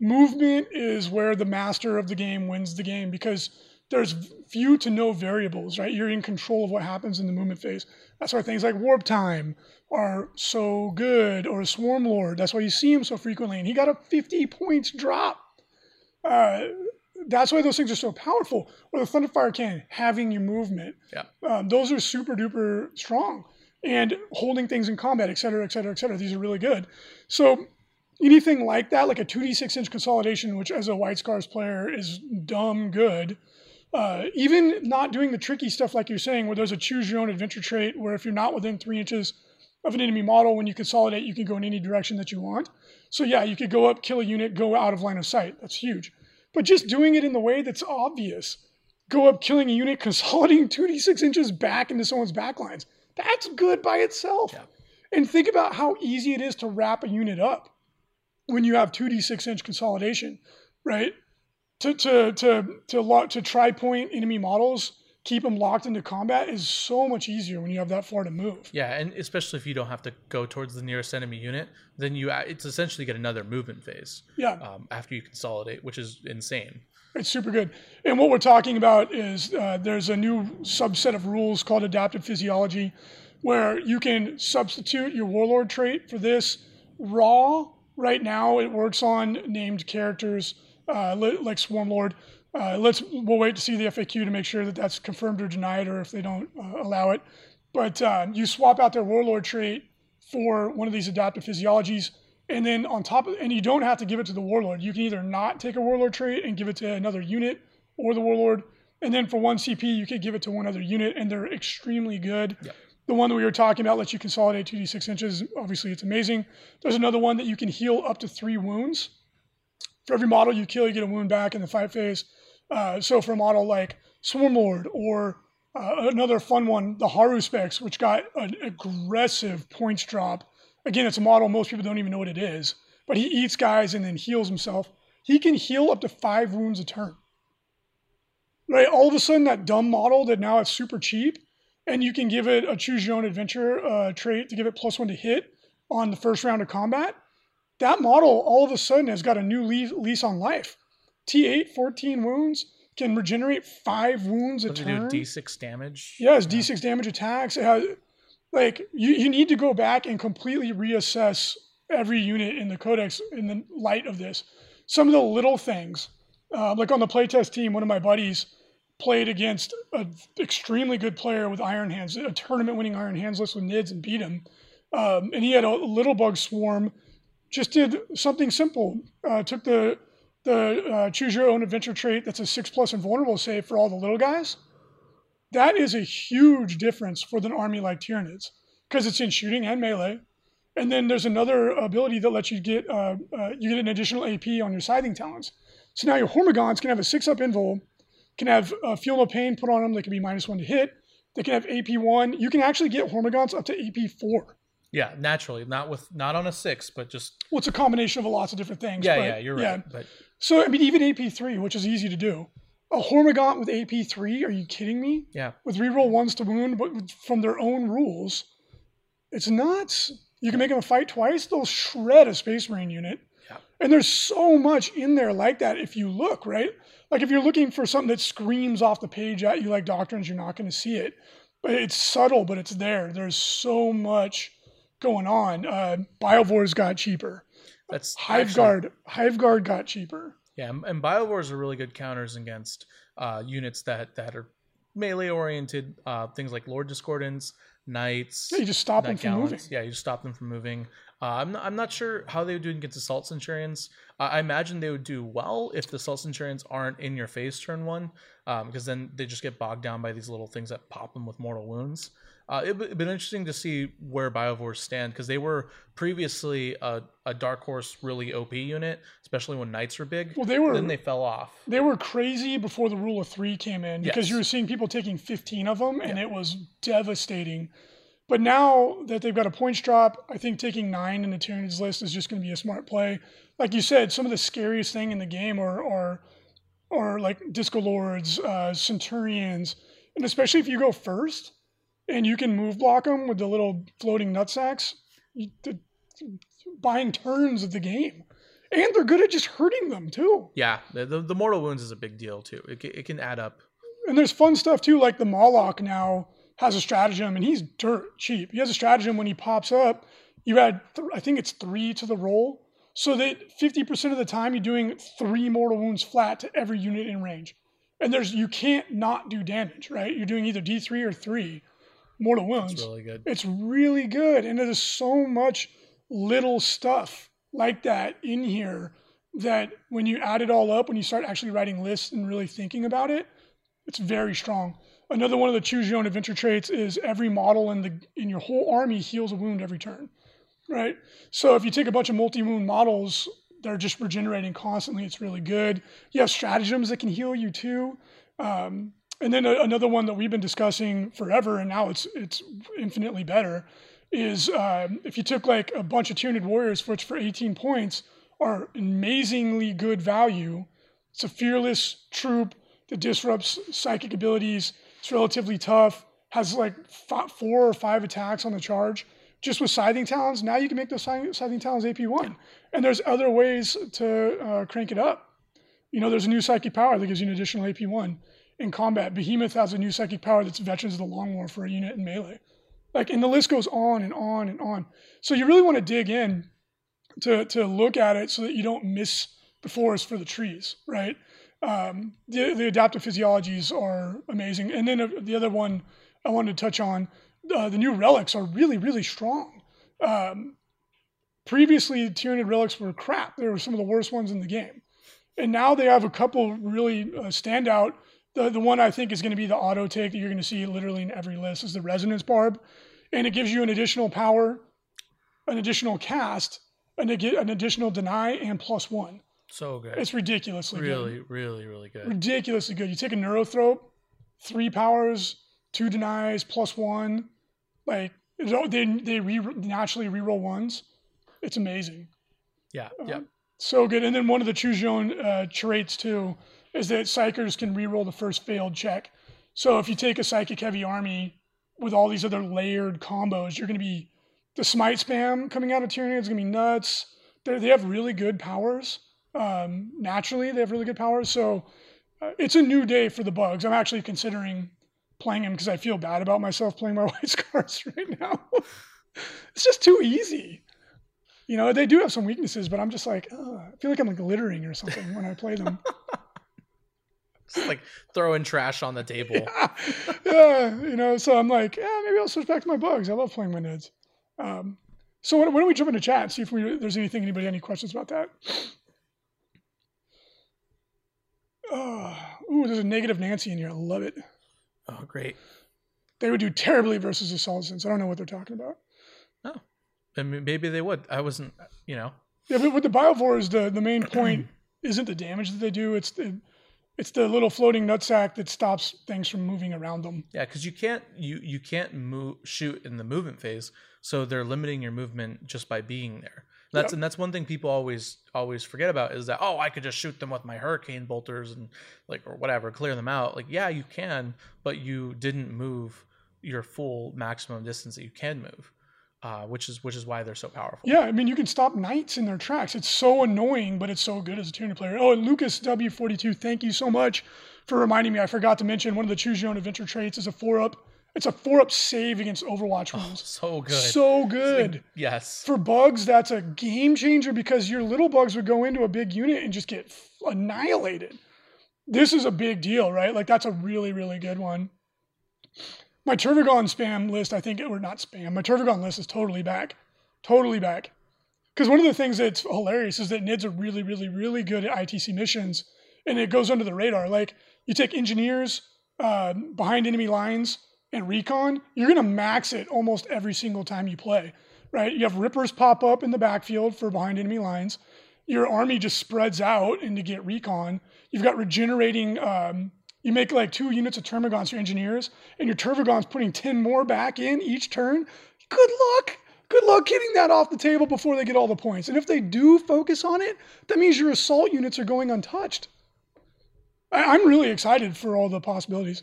Movement is where the master of the game wins the game because there's few to no variables, right? You're in control of what happens in the movement phase. That's why things like warp time are so good, or Swarm Lord. That's why you see him so frequently, and he got a 50 points drop. Uh, that's why those things are so powerful. Or the Thunderfire Cannon, having your movement. Yeah. Um, those are super duper strong and holding things in combat, et cetera, et cetera, et cetera. These are really good. So anything like that, like a 2d6 inch consolidation, which as a White Scars player is dumb good. Uh, even not doing the tricky stuff like you're saying, where there's a choose your own adventure trait, where if you're not within three inches of an enemy model, when you consolidate, you can go in any direction that you want. So yeah, you could go up, kill a unit, go out of line of sight. That's huge. But just doing it in the way that's obvious, go up, killing a unit, consolidating 2d6 inches back into someone's backlines. That's good by itself. Yeah. And think about how easy it is to wrap a unit up when you have 2d6 inch consolidation, right? To to to to lock to try point enemy models, keep them locked into combat is so much easier when you have that far to move. Yeah, and especially if you don't have to go towards the nearest enemy unit, then you it's essentially get another movement phase Yeah, um, after you consolidate, which is insane. it's super good. And what we're talking about is uh, there's a new subset of rules called adaptive physiology, where you can substitute your warlord trait for this. Raw right now it works on named characters uh, like Swarmlord. Uh, let's we'll wait to see the FAQ to make sure that that's confirmed or denied, or if they don't uh, allow it. But uh, you swap out their warlord trait for one of these adaptive physiologies, and then on top of, and you don't have to give it to the warlord. You can either not take a warlord trait and give it to another unit, or the warlord. And then for one CP, you could give it to one other unit, and they're extremely good. Yep. The one that we were talking about lets you consolidate 2d6 inches. Obviously, it's amazing. There's another one that you can heal up to three wounds. For every model you kill, you get a wound back in the fight phase. Uh, so for a model like Swarmlord or uh, another fun one, the Haruspex, which got an aggressive points drop. Again, it's a model most people don't even know what it is, but he eats guys and then heals himself. He can heal up to five wounds a turn. Right, all of a sudden, that dumb model that now it's super cheap, and you can give it a choose your own adventure uh, trait to give it plus one to hit on the first round of combat. That model all of a sudden has got a new lease, on life. T8, 14 wounds, can regenerate five wounds a Does turn. do D6 damage? Yeah, it's D6 damage attacks. It has, like you, you need to go back and completely reassess every unit in the codex in the light of this. Some of the little things, uh, like on the playtest team, one of my buddies played against an extremely good player with Iron Hands, a tournament-winning Iron Hands list with Nids and beat him. Um, and he had a little bug swarm. Just did something simple. Uh, took the the uh, choose your own adventure trait that's a six plus invulnerable save for all the little guys. That is a huge difference for an army like Tyranids because it's in shooting and melee. And then there's another ability that lets you get uh, uh, you get an additional AP on your scything talons. So now your Hormigaunts can have a six up invul, can have uh, feel no pain put on them. They can be minus one to hit. They can have AP one. You can actually get Hormigaunts up to AP four. Yeah, naturally, not with not on a six, but just Well, it's a combination of lots of different things. yeah, but, yeah, you're right. But So I mean, even AP three, which is easy to do. A Hormigaunt with AP three? Are you kidding me? yeah, With reroll ones to wound, but from their own rules, it's nuts. You can make them fight twice; they'll shred a Space Marine unit. Yeah. And there's so much in there like that. If you look right, like if you're looking for something that screams off the page at you like Doctrines, you're not going to see it. But it's subtle, but it's there. There's so much going on. Uh, Biovores got cheaper. that's actually- Hiveguard, Hiveguard got cheaper. Yeah, and- and Biovores are really good counters against uh, units that that are melee oriented. Uh, things like Lord Discordants, Knights. Yeah, you just stop them from moving. Yeah, you just stop them from moving. Uh, I'm not, I'm not sure how they would do against Assault Centurions. Uh, I imagine they would do well if the Assault Centurions aren't in your face turn one, because um, then they just get bogged down by these little things that pop them with mortal wounds. Uh, it would been interesting to see where Biovores stand because they were previously a, a, dark horse, really OP unit, especially when knights were big. Well, they were. Then they fell off. They were crazy before the rule of three came in because yes. you were seeing people taking 15 of them, and yeah. it was devastating. But now that they've got a points drop, I think taking nine in the Tyranids list is just going to be a smart play. Like you said, some of the scariest thing in the game are are, are like Disco Lords, uh, Centurions, and especially if you go first and you can move block them with the little floating nutsacks, you, the, buying turns of the game. And they're good at just hurting them too. Yeah, the, the, the mortal wounds is a big deal too. It, it can add up. And there's fun stuff too, like the Mawloc now has a stratagem, and he's dirt cheap. He has a stratagem when he pops up. You add, th- I think it's three to the roll, so that 50% of the time you're doing three mortal wounds flat to every unit in range. And there's you can't not do damage, right? You're doing either D3 or three mortal wounds. It's really good. It's really good, and there's so much little stuff like that in here that when you add it all up, when you start actually writing lists and really thinking about it, it's very strong. Another one of the choose your own adventure traits is every model in the in your whole army heals a wound every turn, right? So if you take a bunch of multi-wound models, they're just regenerating constantly. It's really good. You have stratagems that can heal you too. Um, and then a, another one that we've been discussing forever, and now it's it's infinitely better, is um, if you took like a bunch of Tyranid warriors, which for 18 points are amazingly good value. It's a fearless troop that disrupts psychic abilities it's relatively tough. Has like four or five attacks on the charge. Just with scything talons, now you can make those scything talons AP one. And there's other ways to uh, crank it up. You know, there's a new psychic power that gives you an additional AP one in combat. Behemoth has a new psychic power that's Veterans of the Long War for a unit in melee. Like, and the list goes on and on and on. So you really want to dig in to to look at it so that you don't miss the forest for the trees, right? um, the, the adaptive physiologies are amazing. And then uh, the other one I wanted to touch on, uh, the new relics are really, really strong. Um, previously, Tyranid relics were crap. They were some of the worst ones in the game. And now they have a couple really uh, standout. The, the one I think is going to be the auto take that you're going to see literally in every list is the resonance barb. And it gives you an additional power, an additional cast, and an additional deny and plus one. So good. It's ridiculously really, good. Really, really, really good. Ridiculously good. You take a neurothrope, three powers, two denies, plus one. Like they they re, naturally reroll ones. It's amazing. Yeah. Um, yeah. So good. And then one of the choose your own uh, traits too is that psykers can reroll the first failed check. So if you take a psychic heavy army with all these other layered combos, you're going to be the smite spam coming out of Tyranny is going to be nuts. They're, they have really good powers um, naturally. They have really good powers. So uh, it's a new day for the bugs. I'm actually considering playing them because I feel bad about myself playing my white scars right now. it's just too easy. You know, they do have some weaknesses, but I'm just like, I feel like I'm like glittering or something when I play them. Just like throwing trash on the table. Yeah. yeah, you know, so I'm like, yeah, maybe I'll switch back to my bugs. I love playing my Nids. Um, so why don't we jump into chat see if we, there's anything anybody any questions about that? Oh, ooh, there's a negative Nancy in here. I love it. Oh, great. They would do terribly versus the Solacents. I don't know what they're talking about. Oh, I mean, maybe they would. I wasn't, you know. Yeah, but with the Biovores, the the main point isn't the damage that they do. It's the it's the little floating nutsack that stops things from moving around them. Yeah, because you can't you you can't move shoot in the movement phase, so they're limiting your movement just by being there. That's yep. and that's one thing people always always forget about is that oh I could just shoot them with my hurricane bolters and like or whatever clear them out like yeah you can but you didn't move your full maximum distance that you can move uh, which is which is why they're so powerful. Yeah, I mean you can stop knights in their tracks. It's so annoying, but it's so good as a Tyranid player. Oh, and Lucas W42, thank you so much for reminding me. I forgot to mention one of the choose your own adventure traits is a four up it's a four up save against Overwatch oh, rules. Oh, so good. So good. yes. For bugs, that's a game changer because your little bugs would go into a big unit and just get annihilated. This is a big deal, right? Like that's a really, really good one. My Tervigon spam list, I think, or not spam, my Tervigon list is totally back. Totally back. because one of the things that's hilarious is that NIDs are really, really, really good at ITC missions, and it goes under the radar. Like you take engineers uh, behind enemy lines and recon, you're gonna max it almost every single time you play, right? You have rippers pop up in the backfield for behind enemy lines. Your army just spreads out and to get recon. You've got regenerating. Um, you make like two units of termagants for engineers, and your termagants putting ten more back in each turn. Good luck. Good luck getting that off the table before they get all the points. And if they do focus on it, that means your assault units are going untouched. I, am really excited for all the possibilities.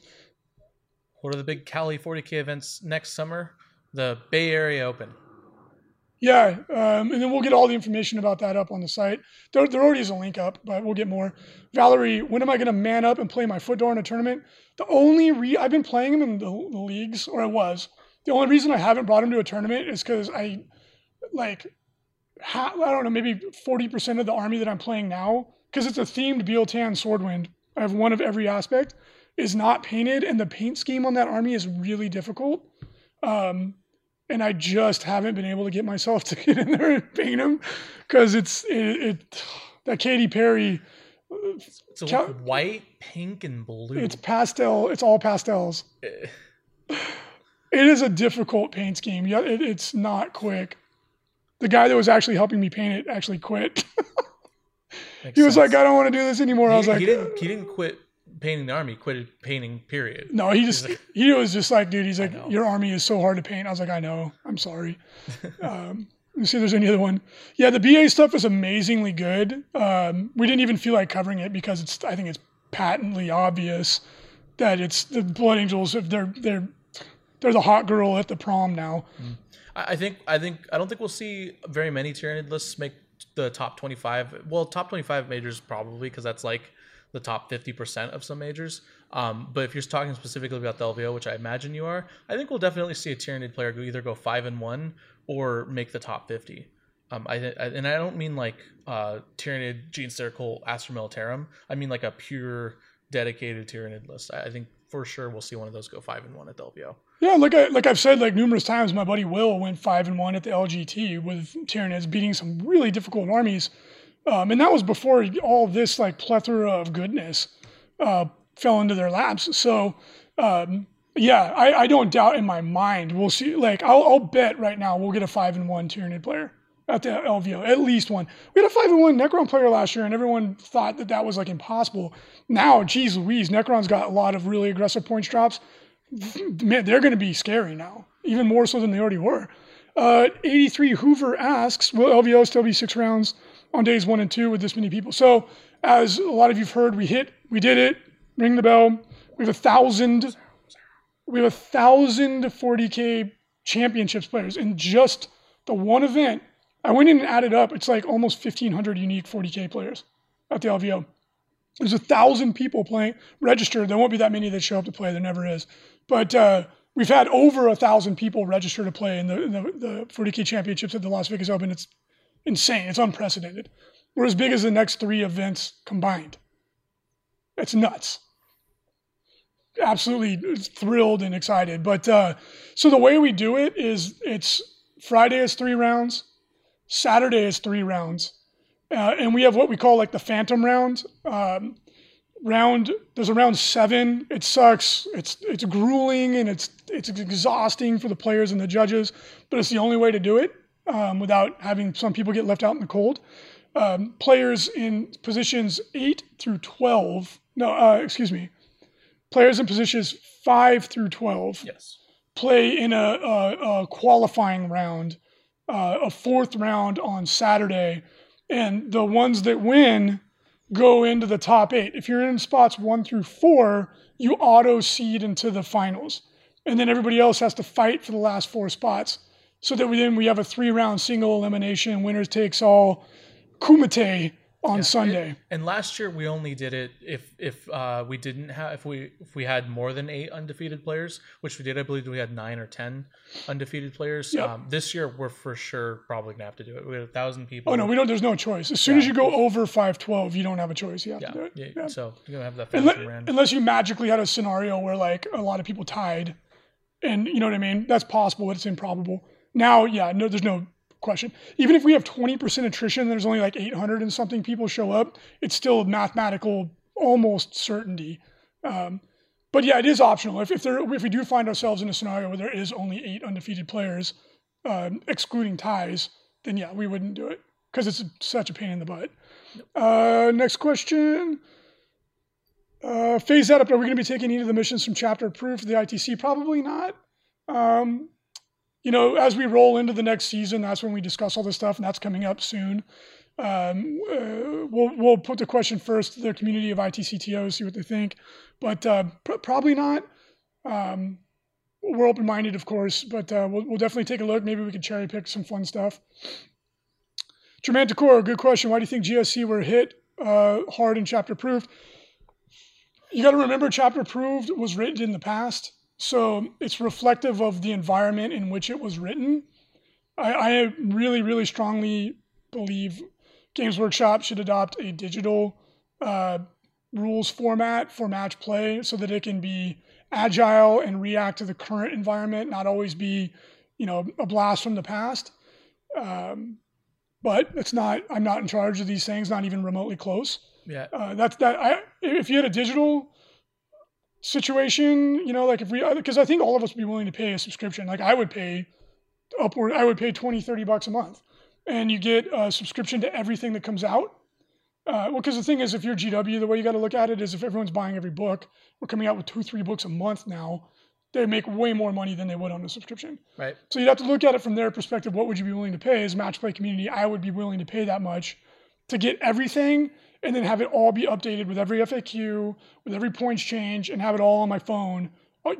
What are the big Cali 40K events next summer? The Bay Area Open. Yeah, um, and then we'll get all the information about that up on the site. There, there already is a link up, but we'll get more. Valerie, when am I going to man up and play my Footdar in a tournament? The only re I've been playing him in the, the leagues, or I was. The only reason I haven't brought him to a tournament is because I, like, ha- I don't know, maybe 40% of the army that I'm playing now, because it's a themed Biel-Tan Swordwind. I have one of every aspect, is not painted, and the paint scheme on that army is really difficult. Um, and I just haven't been able to get myself to get in there and paint them because it's it, it, that Katy Perry. It's Cal- white, pink, and blue. It's pastel. It's all pastels. Eh. it is a difficult paint scheme. Yeah, it, it's not quick. The guy that was actually helping me paint it actually quit. he was sense. like, "I don't want to do this anymore." He, I was like, "He didn't. He didn't quit painting the army, quit painting. Period. No, he just like, he was just like, dude, he's like, your army is so hard to paint. I was like, I know. I'm sorry. um, let me see if there's any other one. Yeah, the BA stuff is amazingly good. Um, we didn't even feel like covering it because it's I think it's patently obvious that it's the Blood Angels. If they're they're they're the hot girl at the prom now. Mm. I think I think I don't think we'll see very many Tyranid lists make the top 25. Well, top 25 majors probably because that's like the top 50% of some majors. Um, but if you're talking specifically about the LVO, which I imagine you are, I think we'll definitely see a Tyranid player go either go five and one or make the top 50. Um, I, I, and I don't mean like uh, Tyranid, Genestealer, Cult, Astra Militarum. I mean like a pure dedicated Tyranid list. I, I think for sure we'll see one of those go five and one at the LVO. Yeah, like I like I've said like numerous times, my buddy Will went five and one at the LGT with Tyranids beating some really difficult armies. Um, and that was before all this like plethora of goodness uh, fell into their laps. So um, yeah, I, I, don't doubt in my mind we'll see. Like I'll, I'll, bet right now we'll get a five and one Tyranid player at the LVO, at least one. We had a five and one Necron player last year, and everyone thought that that was like impossible. Now, geez Louise, Necron's got a lot of really aggressive points drops. Man, they're going to be scary now, even more so than they already were. Uh, 83 Hoover asks, will LVO still be six rounds? On days one and two with this many people. So, as a lot of you've heard, we hit, we did it. Ring the bell. We have a thousand. We have a thousand 40k championships players in just the one event. I went in and added up. It's like almost 1,500 unique 40k players at the LVO. There's a thousand people playing registered. There won't be that many that show up to play. There never is. But uh, we've had over a thousand people register to play in the, in the, the 40k championships at the Las Vegas Open. It's insane. It's unprecedented. We're as big as the next three events combined. It's nuts. Absolutely thrilled and excited. But uh, so the way we do it is it's Friday is three rounds, Saturday is three rounds, uh, and we have what we call like the phantom round. Um, round there's a round seven. It sucks. It's it's grueling and it's it's exhausting for the players and the judges, but it's the only way to do it um, without having some people get left out in the cold. Um, players in positions 8 through 12, no, uh, excuse me, players in positions 5 through 12 yes. play in a, a, a qualifying round, uh, a fourth round on Saturday. And the ones that win go into the top eight. If you're in spots one through four, you auto seed into the finals. And then everybody else has to fight for the last four spots so that we then we have a three round single elimination, winners takes all, kumite on yeah, Sunday. And, and, last year we only did it if if uh, we didn't have if we if we had more than eight undefeated players, which we did. I believe we had nine or ten undefeated players. Yep. Um, this year we're for sure probably gonna have to do it. We had a thousand people. Oh no, we don't. There's no choice. As soon yeah. as you go over five twelve, you don't have a choice. You have yeah. to do it. Yeah. yeah. So you're gonna have that. Unless, unless you magically had a scenario where like a lot of people tied, and you know what I mean. That's possible, but it's improbable. Now, yeah, no, there's no question. Even if we have 20% attrition, there's only like 800 and something people show up. It's still mathematical, almost certainty. Um, but yeah, it is optional. If if, there, if we do find ourselves in a scenario where there is only eight undefeated players, um, excluding ties, then yeah, we wouldn't do it because it's such a pain in the butt. Uh, next question. Uh, phase that up. Are we going to be taking any of the missions from chapter for the ITC? Probably not. Um, you know, as we roll into the next season, that's when we discuss all this stuff, and that's coming up soon. Um, uh, we'll we'll put the question first to the community of ITCTOs, see what they think, but uh, pr- probably not. Um, we're open minded, of course, but uh, we'll, we'll definitely take a look. Maybe we could cherry pick some fun stuff. Jermaine Decor, good question. Why do you think GSC were hit uh, hard in chapter approved? You got to remember, chapter approved was written in the past, so it's reflective of the environment in which it was written. I, I really, really strongly believe Games Workshop should adopt a digital uh, rules format for match play so that it can be agile and react to the current environment, not always be, you know, a blast from the past. Um, but it's not. I'm not in charge of these things, not even remotely close. Yeah. Uh, that's that. I if you had a digital situation, you know, like if we, because I think all of us would be willing to pay a subscription. Like I would pay upward, I would pay 20, 30 bucks a month, and you get a subscription to everything that comes out. Uh, well, because the thing is, if you're GW, the way you got to look at it is if everyone's buying every book, we're coming out with two, three books a month now. They make way more money than they would on a subscription. Right. So you'd have to look at it from their perspective. What would you be willing to pay as a match play community? I would be willing to pay that much to get everything and then have it all be updated with every FAQ, with every points change, and have it all on my phone. Uh,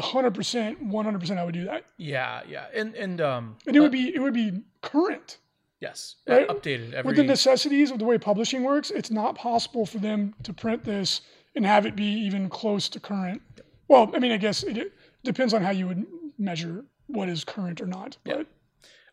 hundred percent, one hundred percent, I would do that. Yeah, yeah, and and um, and it would be it would be current. Yes, right? updated every. With the necessities of the way publishing works, it's not possible for them to print this and have it be even close to current. Well, I mean, I guess it, it depends on how you would measure what is current or not. But yeah.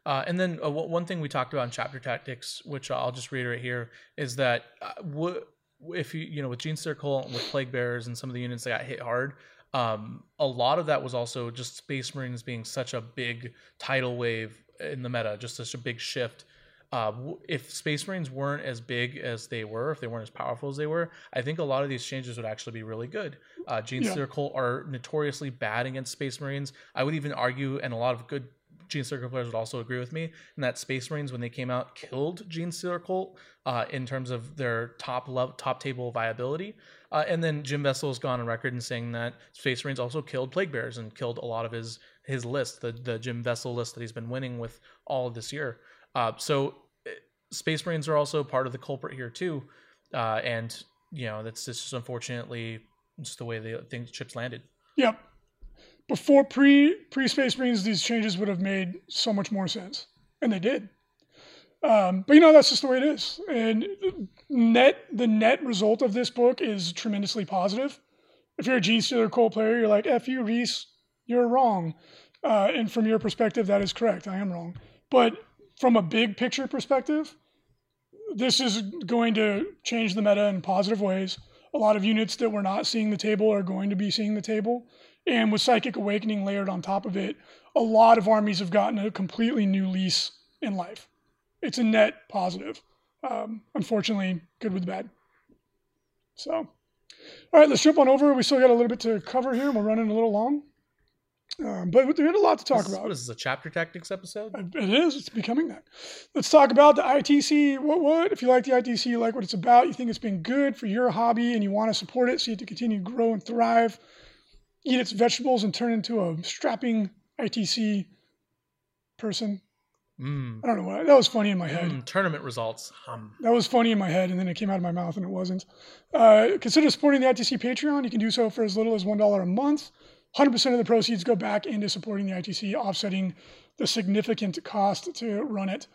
Uh, and then uh, one thing we talked about in chapter tactics, which I'll just reiterate here, is that uh, w- if you you know with Genestealer Cult with Plague Bearers and some of the units that got hit hard, um, a lot of that was also just Space Marines being such a big tidal wave in the meta, just such a big shift. Uh, if Space Marines weren't as big as they were, if they weren't as powerful as they were, I think a lot of these changes would actually be really good. Uh, Genestealer yeah. Cult are notoriously bad against Space Marines. I would even argue, and a lot of good Genestealer players would also agree with me, and that Space Marines when they came out killed Genestealer Cult uh, in terms of their top level, top table viability. Uh, and then Jim Vessel has gone on record in saying that Space Marines also killed Plague Bears and killed a lot of his his list, the the Jim Vessel list that he's been winning with all this year. Uh, so eh, Space Marines are also part of the culprit here too, uh, and you know that's just unfortunately just the way the things chips landed. Yep before pre pre Space Marines, these changes would have made so much more sense, and they did. Um, but you know that's just the way it is. And net the net result of this book is tremendously positive. If you're a Genestealer Cult player, you're like, "F you, Reese, you're wrong." Uh, and from your perspective, that is correct. I am wrong. But from a big picture perspective, this is going to change the meta in positive ways. A lot of units that were not seeing the table are going to be seeing the table. And with Psychic Awakening layered on top of it, a lot of armies have gotten a completely new lease in life. It's a net positive. Um, unfortunately, good with the bad. So, all right, let's jump on over. We still got a little bit to cover here. We're running a little long. Um, but we had a lot to talk this, about. What is this, a chapter tactics episode? It is. It's becoming that. Let's talk about the ITC. What, what? If you like the ITC, you like what it's about, you think it's been good for your hobby, and you want to support it, see it to continue to grow and thrive, eat its vegetables and turn into a strapping ITC person. Mm. I don't know why. that was funny in my head. Mm, tournament results. Um. That was funny in my head, and then it came out of my mouth, and it wasn't. Uh, consider supporting the ITC Patreon. You can do so for as little as one dollar a month. 100% of the proceeds go back into supporting the ITC, offsetting the significant cost to run it.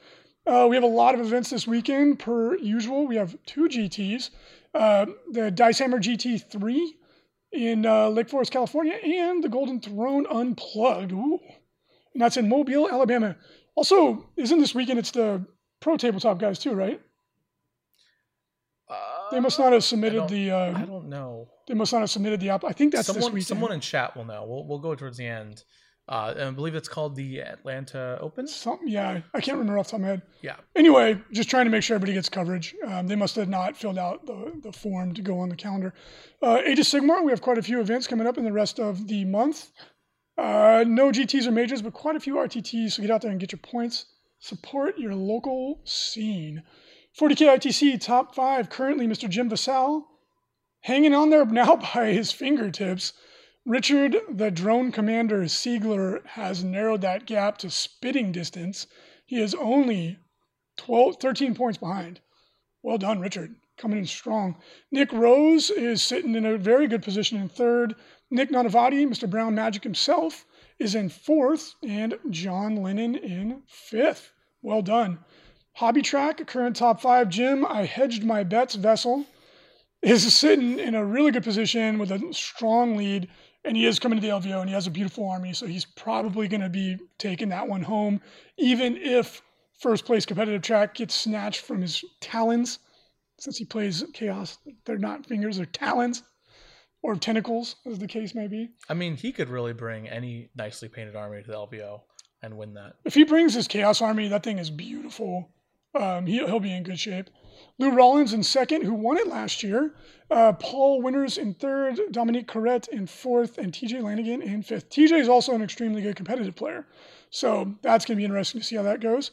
Uh, we have a lot of events this weekend, per usual. We have two GTs. Uh, the Dice Hammer GT3 in uh, Lake Forest, California, and the Golden Throne Unplugged. Ooh. And that's in Mobile, Alabama. Also, isn't this weekend it's the pro tabletop guys too, right? Uh, they must not have submitted the. Uh, I don't know. They must not have submitted the app. I think that's someone, this weekend. Someone in chat will know. We'll, we'll go towards the end. Uh, and I believe it's called the Atlanta Open. Something, yeah, I can't remember off the top of my head. Yeah. Anyway, just trying to make sure everybody gets coverage. Um, they must have not filled out the, the form to go on the calendar. Uh, Age of Sigmar, we have quite a few events coming up in the rest of the month. Uh, no GTs or majors, but quite a few RTTs. So get out there and get your points. Support your local scene. 40k ITC top five currently, Mr. Jim Vassal, hanging on there now by his fingertips. Richard, the drone commander Siegler, has narrowed that gap to spitting distance. He is only 12, 13 points behind. Well done, Richard. Coming in strong. Nick Rose is sitting in a very good position in third. Nick Nanavati, Mr. Brown Magic himself, is in fourth. And John Lennon in fifth. Well done. Hobby Track, current top five. Jim, I hedged my bets vessel, is sitting in a really good position with a strong lead and he is coming to the LVO and he has a beautiful army, so he's probably going to be taking that one home, even if first place competitive track gets snatched from his talons, since he plays chaos. They're not fingers, they're talons or tentacles, as the case may be. I mean, he could really bring any nicely painted army to the LVO and win that. If he brings his chaos army, that thing is beautiful. Um, he, he'll be in good shape. Lou Rollins in second, who won it last year. Uh, Paul Winters in third, Dominique Corrette in fourth, and TJ Lanigan in fifth. TJ is also an extremely good competitive player. So that's going to be interesting to see how that goes.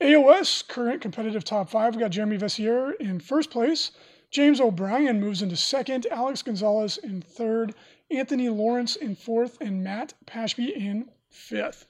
AOS, current competitive top five. We got Jeremy Vessier in first place. James O'Brien moves into second. Alex Gonzalez in third. Anthony Lawrence in fourth. And Matt Pashby in fifth.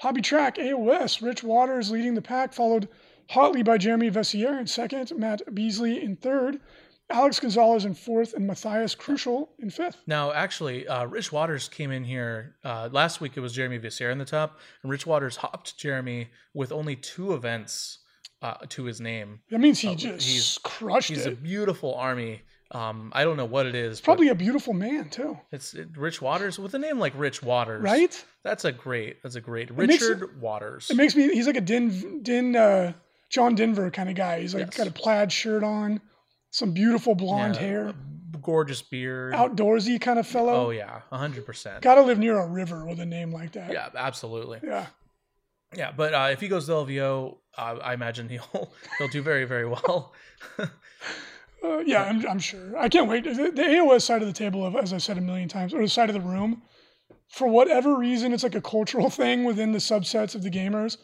Hobby Track AOS, Rich Waters leading the pack, followed hotly by Jeremy Vessier in second, Matt Beasley in third, Alex Gonzalez in fourth, and Matthias Crucial in fifth. Now, actually, uh, Rich Waters came in here uh, last week. It was Jeremy Vessier in the top, and Rich Waters hopped Jeremy with only two events uh, to his name. That means he just he's, crushed he's it. He's a beautiful army. Um, I don't know what it is. Probably a beautiful man too. It's it, Rich Waters with a name like Rich Waters, right? That's a great. That's a great Richard it, Waters. It makes me. He's like a Din Din uh, John Denver kind of guy. He's like yes. got a plaid shirt on, some beautiful blonde yeah, hair, gorgeous beard, outdoorsy kind of fellow. Oh yeah, hundred percent. Got to live near a river with a name like that. Yeah, absolutely. Yeah. Yeah, but uh, if he goes to LVO, uh, I imagine he'll he'll do very very well. uh, yeah, I'm, I'm sure. I can't wait. The, the AOS side of the table, as I said a million times, or the side of the room, for whatever reason, it's like a cultural thing within the subsets of the gamers.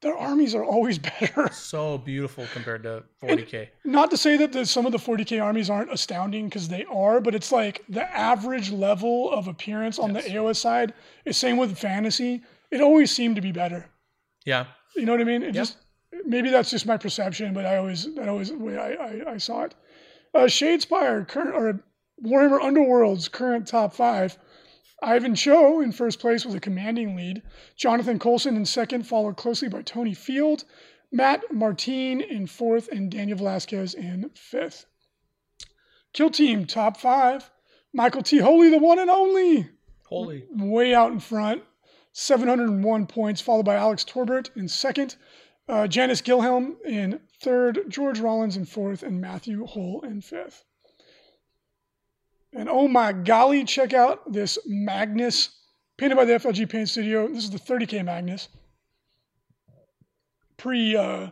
Their armies are always better. So beautiful compared to 40k. And not to say that the, some of the 40k armies aren't astounding because they are, but it's like the average level of appearance on yes. the AOS side is same with fantasy. It always seemed to be better. Yeah. You know what I mean? It just maybe that's just my perception, but I always that always the way I, I, I saw it. Uh, Shadespire current or Warhammer Underworld's current top five. Ivan Cho in first place with a commanding lead. Jonathan Colson in second, followed closely by Tony Field. Matt Martin in fourth, and Daniel Velasquez in fifth. Kill Team top five. Michael T. Holy, the one and only. Holy. Way out in front. 701 points, followed by Alex Torbert in second. Uh, Janice Gilhelm in third. George Rollins in fourth, and Matthew Hull in fifth. And oh my golly, check out this Magnus painted by the FLG Paint Studio. This is the 30K Magnus. Pre uh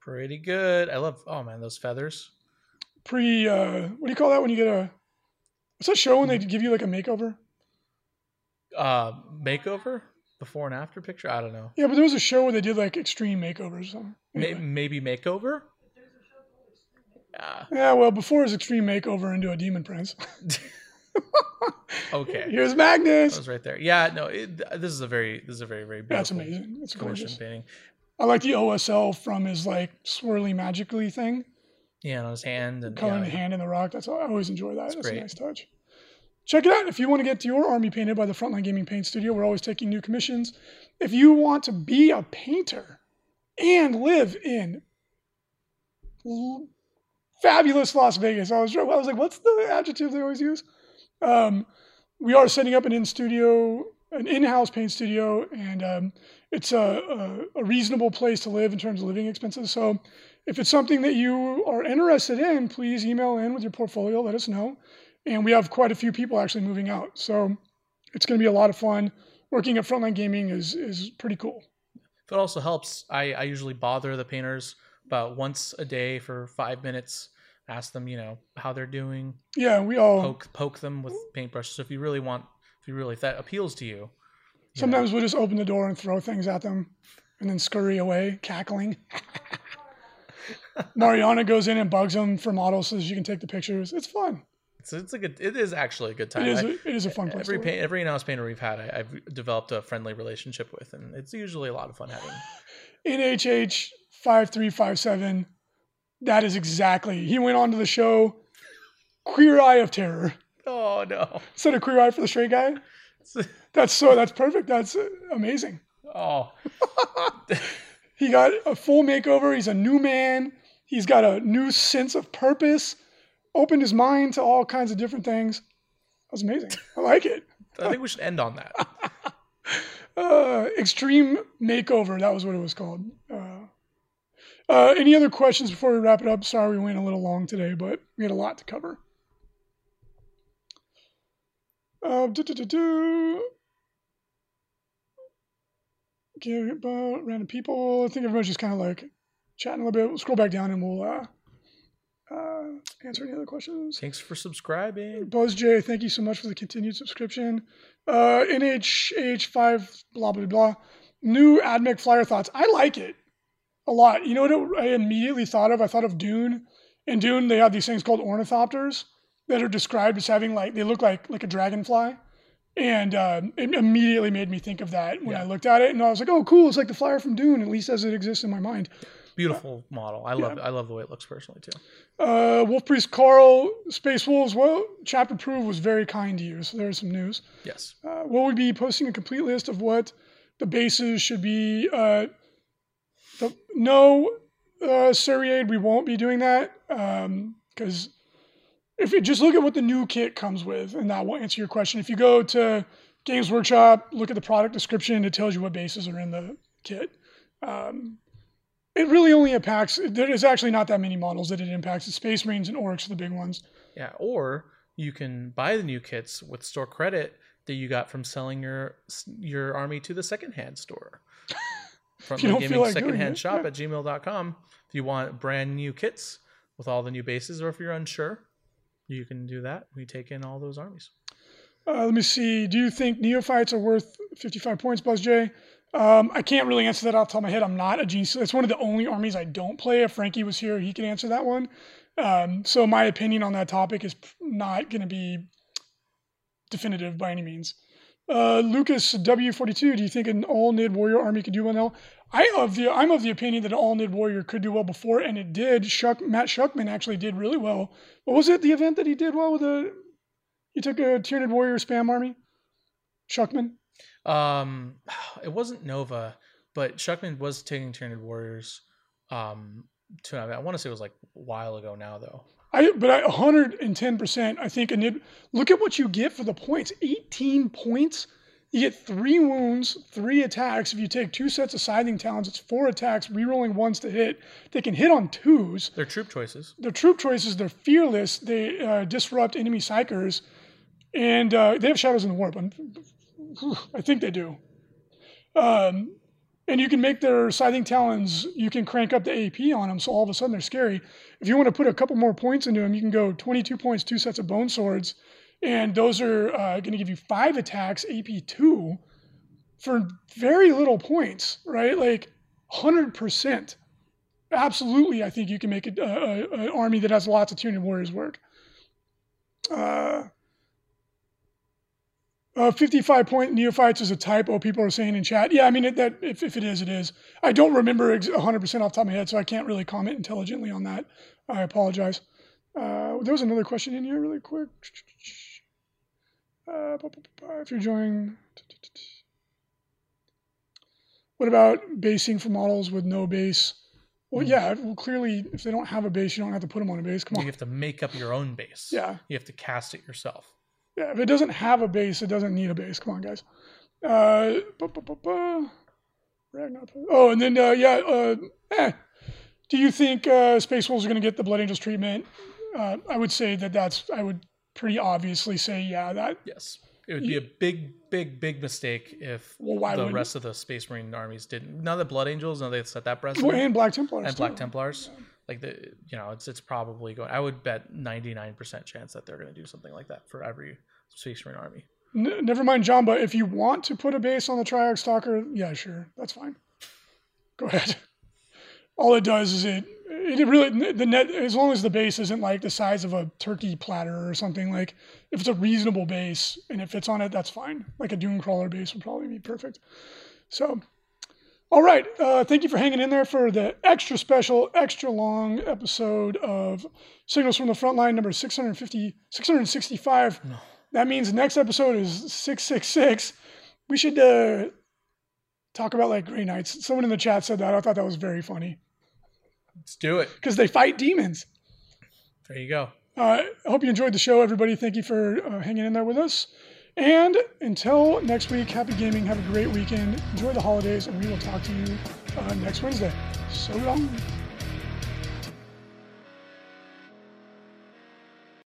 pretty good. I love oh man, those feathers. Pre uh what do you call that when you get a what's that show when they give you like a makeover? Uh makeover? Before and after picture? I don't know. Yeah, but there was a show where they did like extreme makeovers. Anyway. Maybe makeover? Yeah. Yeah, well, before his extreme makeover into a demon prince. okay. Here's Magnus. That was right there. Yeah, no, it, this is a very, this is a very, very beautiful. That's amazing. It's gorgeous. painting. I like the OSL from his like swirly magically thing. Yeah, on his hand and coloring yeah, the hand in the rock. That's I always enjoy that. That's, That's a nice touch. Check it out if you want to get your army painted by the Frontline Gaming Paint Studio. We're always taking new commissions. If you want to be a painter and live in fabulous Las Vegas. I was I was like, what's the adjective they always use? Um, we are setting up an in studio, an in-house paint studio, and um, it's a, a, a, reasonable place to live in terms of living expenses. So, if it's something that you are interested in, please email in with your portfolio. Let us know. And we have quite a few people actually moving out, so it's going to be a lot of fun. working at Frontline Gaming is is pretty cool. If it also helps, I, I usually bother the painters about once a day for five minutes. Ask them, you know, how they're doing. Yeah, we all Poke poke them with paintbrushes. So if you really want, if you really if that appeals to you. you know. sometimes we'll just open the door and throw things at them, and then scurry away, cackling. Mariana goes in and bugs them for models so that she can take the pictures. It's fun. it's, it's a good. It is actually a good time. It is. I- A, it is a fun place. every paint, every in-house painter we've had, I, I've developed a friendly relationship with, and it's usually a lot of fun having. NHH five three five seven. That is exactly. He went on to the show. Queer Eye of Terror. Oh no! Instead of Queer Eye for the Straight Guy. That's so. That's perfect. That's amazing. Oh, He got a full makeover. He's a new man. He's got a new sense of purpose. Opened his mind to all kinds of different things. That was amazing. I like it. I think we should end on that. Uh, extreme makeover. That was what it was called. Uh, uh, any other questions before we wrap it up? Sorry, we went a little long today, but we had a lot to cover. Uh, do-do-do-do. Okay, about random people. I think everyone's just kind of like chatting a little bit. We'll scroll back down and we'll uh, uh, answer any other questions. Thanks for subscribing. Buzz J, thank you so much for the continued subscription. Uh, NHH5, blah, blah, blah. New AdMech flyer thoughts. I like it a lot. You know what I immediately thought of? I thought of Dune. In Dune, they have these things called ornithopters that are described as having like, they look like like a dragonfly. And um, it immediately made me think of that when I looked at it. And I was like, oh, cool. It's like the flyer from Dune, at least as it exists in my mind. Beautiful model. I love. it. I love the way it looks personally too. Uh, Wolf Priest Carl, Space Wolves, well, Chapter Approved was very kind to you. So there's some news. Yes. Uh, will we be posting a complete list of what the bases should be? The, no, uh, Seriade, we won't be doing that because if you just look at what the new kit comes with, and that will answer your question. If you go to Games Workshop, look at the product description, it tells you what bases are in the kit. Um, it really only impacts. There's actually not that many models that it impacts. The Space Marines and Orks are the big ones. Yeah. Or you can buy the new kits with store credit that you got from selling your your army to the secondhand store. From the gaming like secondhand shop yeah. at gmail.com. If you want brand new kits with all the new bases, or if you're unsure, you can do that. We take in all those armies. Uh, let me see. Do you think neophytes are worth 55 points, Buzz J? Um, I can't really answer that off the top of my head. I'm not a genius. It's one of the only armies I don't play. If Frankie was here, he could answer that one. Um, so my opinion on that topic is not going to be definitive by any means. Uh, Lucas W42, do you think an all nid warrior army could do well now? I of the I'm of the opinion that an all nid warrior could do well before, and it did. Shuck, Matt Shuckman actually did really well. What was it? The event that he did well with a he took a Tyranid warrior spam army. Shuckman. Um, it wasn't Nova, but Shuckman was taking Tyranid Warriors. Um, to I want to say it was like a while ago now, though. I but I 110%. I think a nid. Look at what you get for the points. 18 points. You get three wounds, three attacks. If you take two sets of scything talons, it's four attacks, rerolling ones to hit. They can hit on twos. They're troop choices. They're troop choices, they're fearless. They uh, disrupt enemy psykers, and uh, they have shadows in the warp. I'm- I think they do. Um, and you can make their scything talons. You can crank up the AP on them, so all of a sudden they're scary. If you want to put a couple more points into them, you can go 22 points, two sets of bone swords, and those are uh, going to give you five attacks, AP two, for very little points, right? Like 100%. Absolutely, I think you can make a- a- an army that has lots of Tyranid warriors work. Uh, uh, 55 point neophytes is a typo. People are saying in chat. Yeah, I mean, it, that if, if it is, it is. I don't remember ex- 100% off top of my head, so I can't really comment intelligently on that. I apologize. Uh, there was another question in here, really quick. Uh, if you're joining. What about basing for models with no base? Well, Hmm. yeah, well, clearly, if they don't have a base, you don't have to put them on a base. Come on. You have to make up your own base. Yeah. You have to cast it yourself. Yeah, if it doesn't have a base, it doesn't need a base. Come on, guys. Uh, bu- bu- bu- bu. Oh, and then uh, yeah. Uh, eh. Do you think uh, Space Wolves are going to get the Blood Angels treatment? Uh, I would say that that's. I would pretty obviously say yeah. That Yes. It would be a big, big, big mistake if Well, the rest of the Space Marine armies didn't. Now the Blood Angels, now they've set that Well, precedent, and Black Templars. and Black too. Templars. Like the, you know, it's it's probably going. I would bet ninety nine percent chance that they're going to do something like that for every Space Marine army. N- never mind, John. But if you want to put a base on the Triarch Stalker, yeah, sure, that's fine. Go ahead. All it does is it it really the net as long as the base isn't like the size of a turkey platter or something like if it's a reasonable base and it fits on it, that's fine. Like a dune Crawler base would probably be perfect. So, all right. Uh, thank you for hanging in there for the extra special, extra long episode of Signals from the Frontline number 650, 665. That means next episode is 666. We should uh, talk about like Grey Knights. Someone in the chat said that. I thought that was very funny Let's do it. because they fight demons. There you go. Uh, I hope you enjoyed the show, everybody. Thank you for uh, hanging in there with us. And until next week, happy gaming. Have a great weekend. Enjoy the holidays, and we will talk to you uh, next Wednesday. So long.